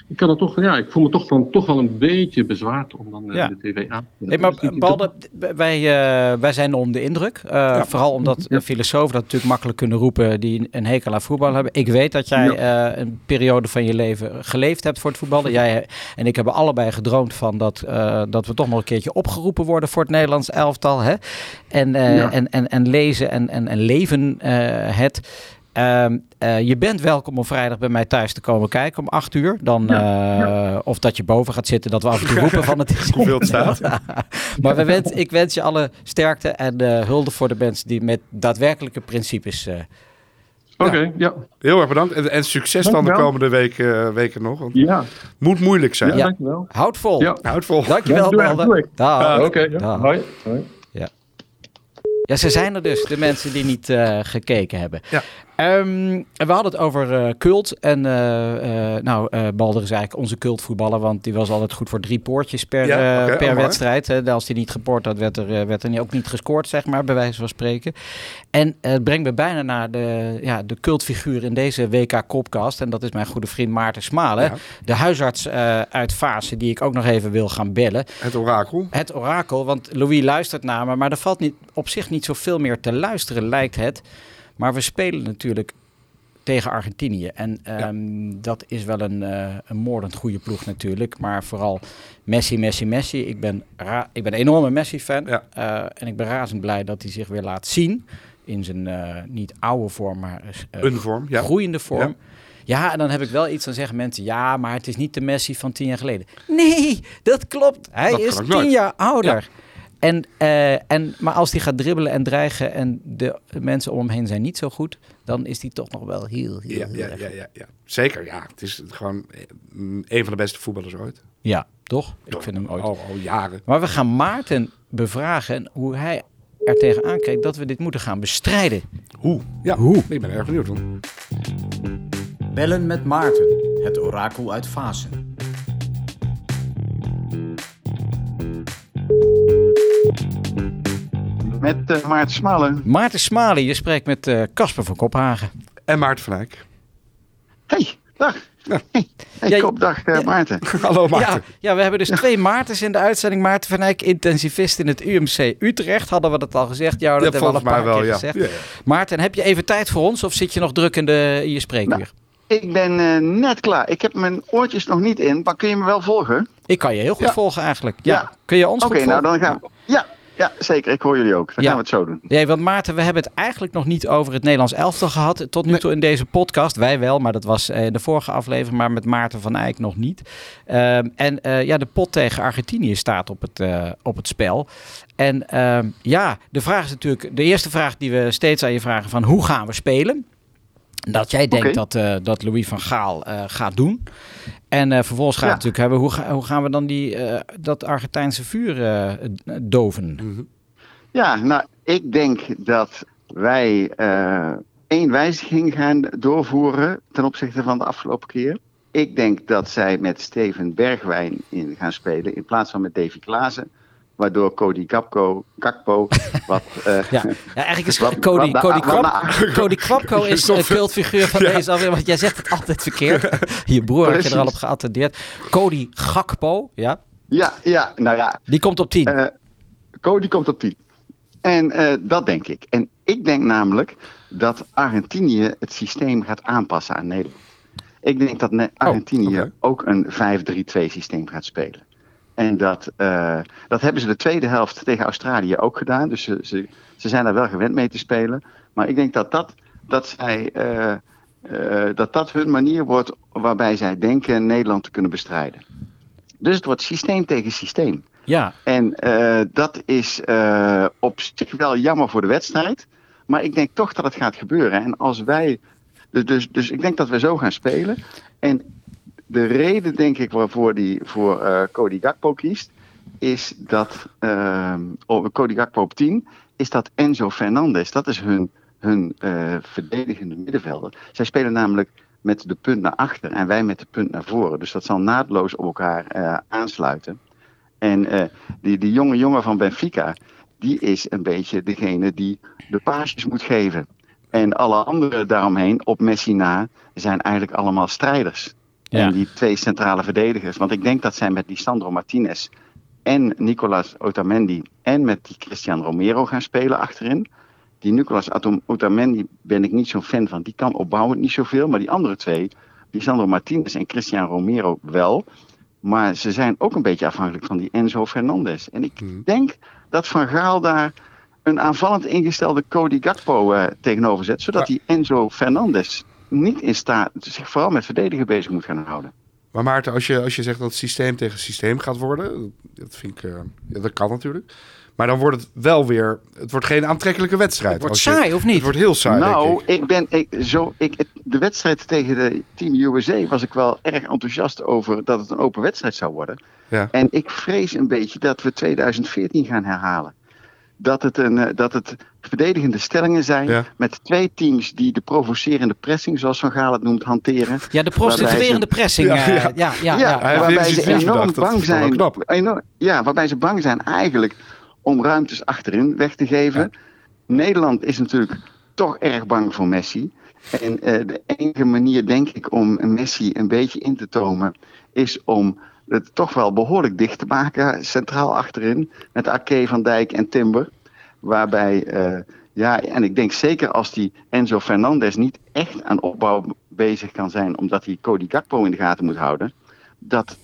ik kan er toch, ja, ik voel me toch, van, toch wel een beetje bezwaard om dan eh, Ja. de tv aan te Hey, maar Balde, wij, eh, wij zijn onder de indruk. Eh, Vooral omdat Ja. filosofen dat natuurlijk makkelijk kunnen roepen die een hekel aan voetbal hebben. Ik weet dat jij eh, een periode van je leven geleefd hebt voor het voetballen. Jij en ik hebben allebei gedroomd van dat, eh, dat we toch nog een keertje opgeroepen worden voor het Nederlands elftal. Hè? En, eh, Ja. en, en, en lezen en, en, en leven eh, het. Ehm, eh, je bent welkom om vrijdag bij mij thuis te komen kijken om acht uur. Dan, eh, Of dat je boven gaat zitten, dat we af en toe roepen van het is Hoeveel het staat. maar we wens, ik wens je alle sterkte en eh, hulde voor de mensen die met daadwerkelijke principes. eh, Oké, ja. Heel erg bedankt. En, en succes dan de komende weken, weken nog. Want Ja, het moet moeilijk zijn. ja, Ja. dankjewel. houd vol. Ja. Houd vol. Dankjewel, Ja. Dag. Oké, ja. Dag. hoi. hoi. Ja, ze zijn er dus, de mensen die niet eh, gekeken hebben. Ja. En we hadden het over eh, cult. En eh, eh, nou, Balder is eigenlijk onze cultvoetballer. Want die was altijd goed voor drie poortjes per, Ja, per wedstrijd. Hè. Als hij niet gepoord had, werd er, werd er niet- ook niet gescoord, zeg maar, bij wijze van spreken. En het brengt me bijna naar de, ja, de cultfiguur in deze WK-kopcast. En dat is mijn goede vriend Maarten Smalen. Ja. De huisarts uit Fase, die ik ook nog even wil gaan bellen. Het orakel. Het orakel, want Louis luistert naar me, maar er valt niet, op zich niet zoveel meer te luisteren, lijkt het. Maar we spelen natuurlijk tegen Argentinië. En ehm, dat is wel een, eh, een moordend goede ploeg natuurlijk. Maar vooral Messi, Messi, Messi. Ik ben, ra- ik ben een enorme Messi-fan. Ja. Eh, en ik ben razend blij dat hij zich weer laat zien. In zijn eh, niet oude vorm, maar Een vorm. Ja. groeiende vorm. Ja. en dan heb ik wel iets, dan zeggen mensen, ja, maar het is niet de Messi van tien jaar geleden. Nee, dat klopt. Hij Dat is tien nooit. jaar ouder. En, eh, en, maar als hij gaat dribbelen en dreigen en de mensen om hem heen zijn niet zo goed, dan is hij toch nog wel heel, heel, Ja, heel ja, erg ja, ja, ja. Zeker, ja. Het is gewoon eh, een van de beste voetballers ooit. Ja, toch? Ik vind hem ooit. Al, al jaren. Maar we gaan Maarten bevragen en hoe hij er tegenaan kijkt dat we dit moeten gaan bestrijden. Hoe? Ja, Hoe? ik ben erg benieuwd. hoor. Bellen met Maarten, het orakel uit Fasen. Met uh, Maarten Smalen. Maarten Smalen, je spreekt met eh, Casper van Kophagen. En Maarten van Eyck. Hey, dag. Ja. Hey, hey Ja, kop, dag uh, Maarten. Hallo Maarten. Ja, ja, we hebben dus twee Maartens in de uitzending. Maarten van Eyck, intensivist in het UMC Utrecht. Hadden we dat al gezegd? Ja, dat Ja, hebben we al een paar wel, keer ja. gezegd. Ja, ja. Maarten, heb je even tijd voor ons of zit je nog druk in, de, in je spreekuur? Nou. Ik ben uh, net klaar. Ik heb mijn oortjes nog niet in, maar kun je me wel volgen? Ik kan je heel goed Ja. volgen eigenlijk. Ja. Ja. Kun je ons Oké, goed nou volgen? dan gaan we. Ja, ja, zeker. Ik hoor jullie ook. Dan Ja. gaan we het zo doen. Nee, want Maarten, we hebben het eigenlijk nog niet over het Nederlands elftal gehad. Tot nu toe in deze podcast. Wij wel, maar dat was eh, in de vorige aflevering. Maar met Maarten van Eyck nog niet. Ehm, en eh, ja, de pot tegen Argentinië staat op het, eh, op het spel. En ehm, ja, de vraag is natuurlijk... De eerste vraag die we steeds aan je vragen van... Hoe gaan we spelen? Dat jij denkt dat, eh, dat Louis van Gaal eh, gaat doen. En eh, vervolgens gaan we Ja. natuurlijk hebben... Hoe, ga- hoe gaan we dan die, eh, dat Argentijnse vuur eh, doven? Ja, nou, ik denk dat wij eh, één wijziging gaan doorvoeren ten opzichte van de afgelopen keer. Ik denk dat zij met Steven Bergwijn in gaan spelen in plaats van met Davy Klaassen. Waardoor Cody Gakpo, Gakpo wat... eh, Ja, ja eigenlijk is Wat- Cody, wat- Cody, wat- Cody Kwapko is een cultfiguur van deze alweer, want jij zegt het altijd verkeerd. Je broer had je er al op geattendeerd. Cody Gakpo, ja, ja, ja, nou ja, die komt op 10. Eh, Cody komt op 10. En eh, dat denk ik. En ik denk namelijk dat Argentinië het systeem gaat aanpassen aan Nederland. Ik denk dat Ne- Argentinië ook een 5-3-2 systeem gaat spelen. En dat, eh, dat hebben ze de tweede helft tegen Australië ook gedaan. Dus ze, ze, ze zijn daar wel gewend mee te spelen. Maar ik denk dat dat, dat, zij, eh, eh, dat dat hun manier wordt waarbij zij denken Nederland te kunnen bestrijden. Dus het wordt systeem tegen systeem. ja, En dat is op zich wel jammer voor de wedstrijd. Maar ik denk toch dat het gaat gebeuren. En als wij. Dus, dus, dus ik denk dat we zo gaan spelen. En de reden, denk ik, waarvoor die voor eh, Cody Gakpo kiest. Is dat. oh, Cody Gakpo op 10. Is dat Enzo Fernandez. Dat is hun, hun eh, verdedigende middenvelder. Zij spelen namelijk met de punt naar achter. En wij met de punt naar voren. Dus dat zal naadloos op elkaar eh, aansluiten. En die, die jonge jongen van Benfica, die is een beetje degene die de paasjes moet geven. En alle anderen daaromheen, op Messi na, zijn eigenlijk allemaal strijders. Ja. En die twee centrale verdedigers. Want ik denk dat zij met Lisandro Martinez en Nicolas Otamendi en met die Christian Romero gaan spelen achterin. Die Nicolas Otamendi ben ik niet zo'n fan van. Die kan opbouwend niet zoveel. Maar die andere twee, Lisandro Martinez en Christian Romero wel. Maar ze zijn ook een beetje afhankelijk van die Enzo Fernandez. En ik Mhm. denk dat Van Gaal daar een aanvallend ingestelde Cody Gakpo eh, tegenover zet. Zodat die Enzo Fernandez niet in staat, zich vooral met verdedigen bezig moet gaan houden. Maar Maarten, als je, als je zegt dat het systeem tegen systeem gaat worden, dat vind ik, eh, ja, dat kan natuurlijk. Maar dan wordt het wel weer, het wordt geen aantrekkelijke wedstrijd. Het wordt Als je- saai, of niet? Het wordt heel saai, nou, denk ik. ik. ben ik, zo, ik, de wedstrijd tegen de Team USA was ik wel erg enthousiast over dat het een open wedstrijd zou worden. Ja. En ik vrees een beetje dat we 2014 gaan herhalen. Dat het, een, eh, dat het verdedigende stellingen zijn Ja. met twee teams die de provocerende pressing, zoals Van Gaal het noemt, hanteren. Ja, de prostituerende pressing. Ja, eh, ja. ja, ja, waarbij ze enorm bedacht, bang zijn. knap. Enorm, ja, waarbij ze bang zijn eigenlijk om ruimtes achterin weg te geven. Nederland is natuurlijk toch erg bang voor Messi. En eh, de enige manier, denk ik, om Messi een beetje in te tomen, is om het toch wel behoorlijk dicht te maken, centraal achterin, met Ake van Dijk en Timber. Waarbij, eh, ja, en ik denk zeker als die Enzo Fernandez niet echt aan opbouw bezig kan zijn, omdat hij Cody Gakpo in de gaten moet houden, dat,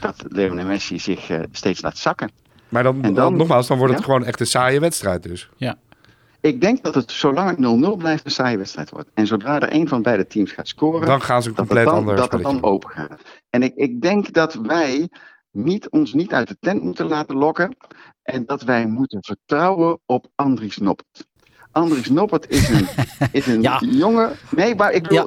dat Lionel Messi zich eh, steeds laat zakken. Maar dan, en dan- nogmaals, dan wordt het Ja? gewoon echt een saaie wedstrijd dus. Ik denk dat het zolang het 0-0 blijft een saaie wedstrijd wordt. En zodra er een van beide teams gaat scoren, Dan gaan ze een dat compleet het dan, dat het dan open gaat. En ik, ik denk dat wij niet, ons niet uit de tent moeten laten lokken. En dat wij moeten vertrouwen op Andries Noppert. Andries Noppert is een, is een Ja. jongen. Nee, maar ik bedoel Ja.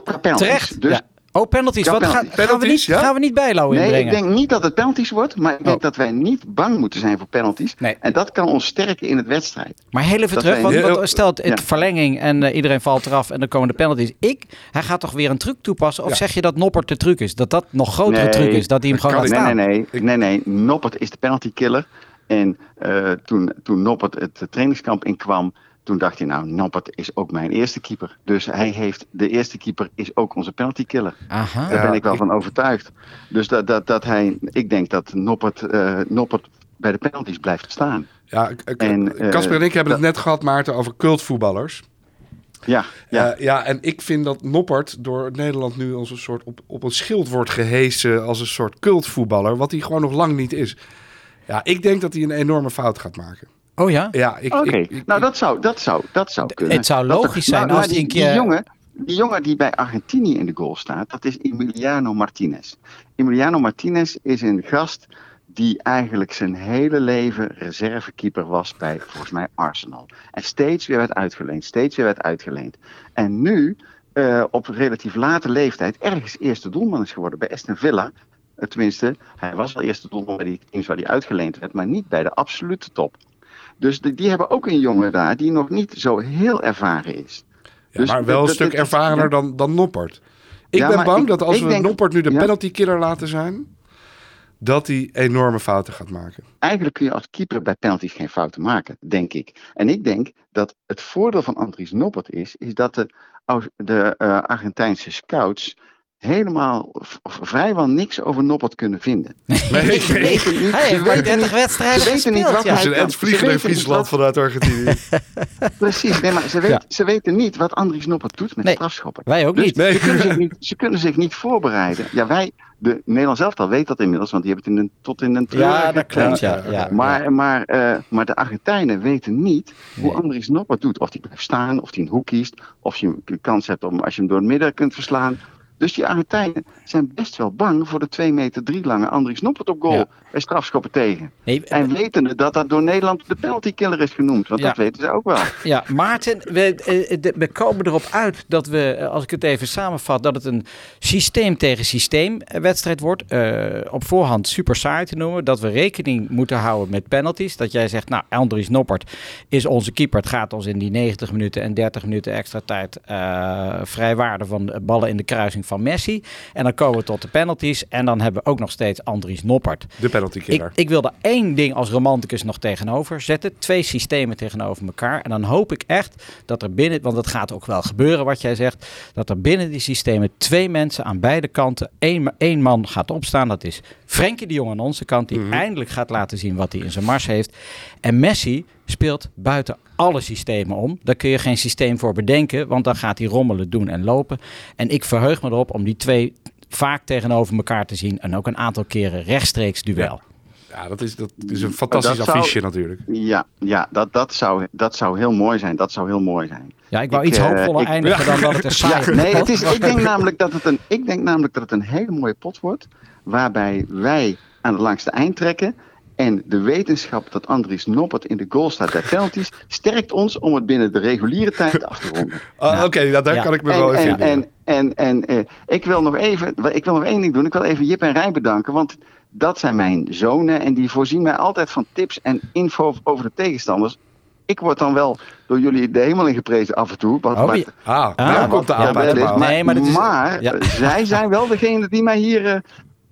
Dus Ja. Oh, penalties. Ja, Wat penalties. gaan, gaan, we niet, ja? gaan we niet bijlauwen Nee, ik denk niet dat het penalties wordt, maar ik denk Oh. dat wij niet bang moeten zijn voor penalties. Nee. En dat kan ons sterken in het wedstrijd. Maar heel even Dat terug, wij want, heel- want stel het, Ja. verlenging en eh, iedereen valt eraf en dan komen de penalties. Ik, hij gaat toch weer een truc toepassen? Of Ja. zeg je dat Noppert de truc is? Dat dat nog grotere Nee, truc is? Dat hij hem gewoon laat staan? Nee, nee, nee. nee, nee. Noppert is de penalty killer. En eh, toen, toen Noppert het trainingskamp inkwam, toen dacht hij, nou, Noppert is ook mijn eerste keeper. Dus hij heeft, de eerste keeper is ook onze penalty killer. Aha. Daar ben ik wel ik- van overtuigd. Dus dat, dat, dat hij, ik denk dat Noppert, eh, Noppert bij de penalties blijft staan. Ja, ik- ik- En, eh, Casper en ik hebben dat- het net gehad, Maarten, over cultvoetballers. Ja, Ja. ja. ja, en ik vind dat Noppert door Nederland nu als een soort op, op een schild wordt gehesen als een soort cultvoetballer, wat hij gewoon nog lang niet is. Ja, ik denk dat hij een enorme fout gaat maken. Oh ja? Ja, ik, Oké, ik- ik- nou dat zou, dat zou, dat zou kunnen. het zou logisch zijn maar- als maar die een Die keer- jongen, die jongen die bij Argentinië in de goal staat, dat is Emiliano Martinez. Emiliano Martinez is een gast die eigenlijk zijn hele leven reservekeeper was bij volgens mij Arsenal. En steeds weer werd uitgeleend, steeds weer werd uitgeleend. En nu, eh, op relatief late leeftijd, ergens eerste doelman is geworden bij Aston Villa. Eh, Tenminste, hij was al eerste doelman bij die teams waar hij uitgeleend werd, maar niet bij de absolute top. Dus die, die hebben ook een jongen daar die nog niet zo heel ervaren is. ja, dus maar wel een stuk ervarener dan, dan Noppert. Ik Ja, ben bang ik- dat als we denk- Noppert nu de penalty killer laten zijn, dat hij enorme fouten gaat maken. Eigenlijk kun je als keeper bij penalties geen fouten maken, denk ik. En ik denk dat het voordeel van Andries Noppert is, is dat de, de eh, Argentijnse scouts helemaal vrijwel niks over Noppert kunnen vinden. Nee, Ze nee. weten niet- heeft ze weten 30 niet- wedstrijden ze weten niet wat ja. hij- Ze kan. vliegen Ze naar Friesland vanuit Argentinië. Precies, nee, maar ze, weet, Ja. ze weten niet wat Andries Noppert doet met Nee. strafschoppen. Wij ook Dus niet. Nee. Ze, kunnen zich niet, ze kunnen zich niet voorbereiden. Ja, wij, de Nederlands elftal weet dat inmiddels, want die hebben het in een, tot in een Ja, treurige dat klopt. Ja, Ja, ja, ja. ja. Maar, maar, eh, maar de Argentijnen weten niet hoe. Andries Noppert doet. Of hij blijft staan, of hij een hoek kiest. Of je een kans hebt om, als je hem door het midden kunt verslaan. Dus die Argentijnen zijn best wel bang voor de 2 meter 3 lange Andries Noppert op goal. Ja. Bij strafschoppen tegen. Nee, En wetende dat dat door Nederland de penalty killer is genoemd. Want Ja. dat weten ze ook wel. Ja, Maarten, we, eh, we komen erop uit dat we, eh, als ik het even samenvat, dat het een systeem tegen systeem eh, wedstrijd wordt. Eh, op voorhand super saai te noemen. Dat we rekening moeten houden met penalties. Dat jij zegt, nou, Andries Noppert is onze keeper. Het gaat ons in die 90 minuten en 30 minuten extra tijd eh vrijwaarde van de ballen in de kruising van Messi. En dan komen we tot de penalties. En dan hebben we ook nog steeds Andries Noppert. De penalty Ik, killer. ik wil er één ding als romanticus nog tegenover zetten. Twee systemen tegenover elkaar. En dan hoop ik echt dat er binnen, want het gaat ook wel gebeuren wat jij zegt, dat er binnen die systemen twee mensen aan beide kanten, één, één man gaat opstaan. Dat is Frenkie de Jong aan onze kant, die eindelijk gaat laten zien wat hij in zijn mars heeft. En Messi speelt buiten alle systemen om. Daar kun je geen systeem voor bedenken, want dan gaat hij rommelen, doen en lopen. En ik verheug me erop om die twee vaak tegenover elkaar te zien en ook een aantal keren rechtstreeks duel. Ja, dat is, dat is een fantastisch Dat zou- affiche natuurlijk. Ja, ja dat, dat, zou, dat zou heel mooi zijn. Dat zou heel mooi zijn. Ja, ik wou Ik, iets eh, hoopvoller ik- eindigen dan dat het een saai Nee, het is, ik, denk namelijk dat het een, ik denk namelijk dat het een hele mooie pot wordt. Waarbij wij aan het langste eind trekken. En de wetenschap dat Andries Noppert in de goal staat bij penalties. sterkt ons om het binnen de reguliere tijd af te ronden. Ah, Oké, nou, daar Ja. kan ik me wel En, even en, in. en, en, en eh, ik wil nog even. Ik wil nog één ding doen. Ik wil even Jip en Rijn bedanken. Want dat zijn mijn zonen. En die voorzien mij altijd van tips en info over de tegenstanders. Ik word dan wel door jullie de hemel ingeprezen af en toe. Wat, Oh, ja. Ah, Ah, nou ja, komt de ja, wel is, maar- maar, Nee, maar is- maar, ja. zij zijn wel degene die mij hier eh,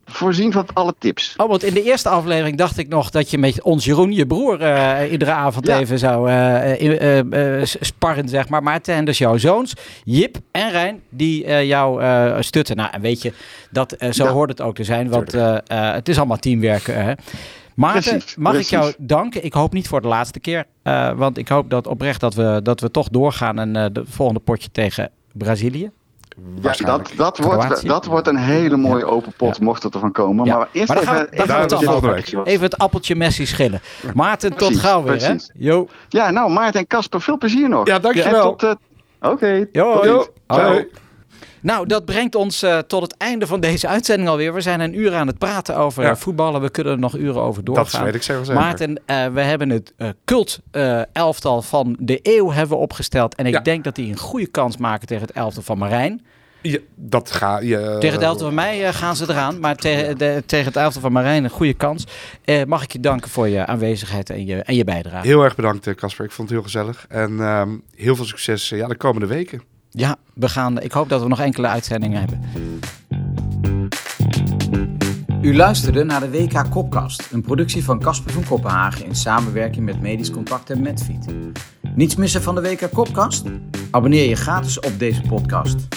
voorzien van alle tips. Oh, want in de eerste aflevering dacht ik nog dat je met ons Jeroen, je broer, eh, iedere avond Ja. even zou eh, eh, sparren, zeg maar. Maar het zijn dus jouw zoons, Jip en Rijn, die jou stutten. Nou, en weet je, dat, zo Ja. hoort het ook te zijn, want het is allemaal teamwerken. Hè? Maarten, Precies, mag ik jou danken? Ik hoop niet voor de laatste keer, want ik hoop dat oprecht dat we, dat we toch doorgaan en de volgende potje tegen Brazilië. Ja, dat, dat, wordt, dat wordt een hele mooie open pot, mocht het ervan komen. Ja. Maar eerst Maar dan gaan we- even... dan gaan we even. Even het appeltje Messi schillen. Maarten, tot gauw weer. Hè? Jo. Ja, nou Maarten en Casper, veel plezier nog. Ja, dankjewel. Tot... eh, Oké. Jo. ziens. Hoi. Nou, dat brengt ons eh, tot het einde van deze uitzending alweer. We zijn een uur aan het praten over Ja. eh, voetballen. We kunnen er nog uren over doorgaan. Dat weet ik zeker zeker. Maarten, eh, we hebben het cult elftal van de eeuw hebben we opgesteld. En ik Ja. denk dat die een goede kans maken tegen het elftal van Marijn. Ja, dat ga je... tegen het elftal van mij gaan ze eraan. Maar tegen, de, tegen het elftal van Marijn een goede kans. Eh, mag ik je danken voor je aanwezigheid en je, en je bijdrage. Heel erg bedankt, Casper. Ik vond het heel gezellig. En ehm, heel veel succes ja, de komende weken. Ja, we gaan, ik hoop dat we nog enkele uitzendingen hebben. U luisterde naar de WK Kopkast, een productie van Casper van Kopenhagen in samenwerking met Medisch Contact en Medfeed. Niets missen van de WK Kopkast? Abonneer je gratis op deze podcast.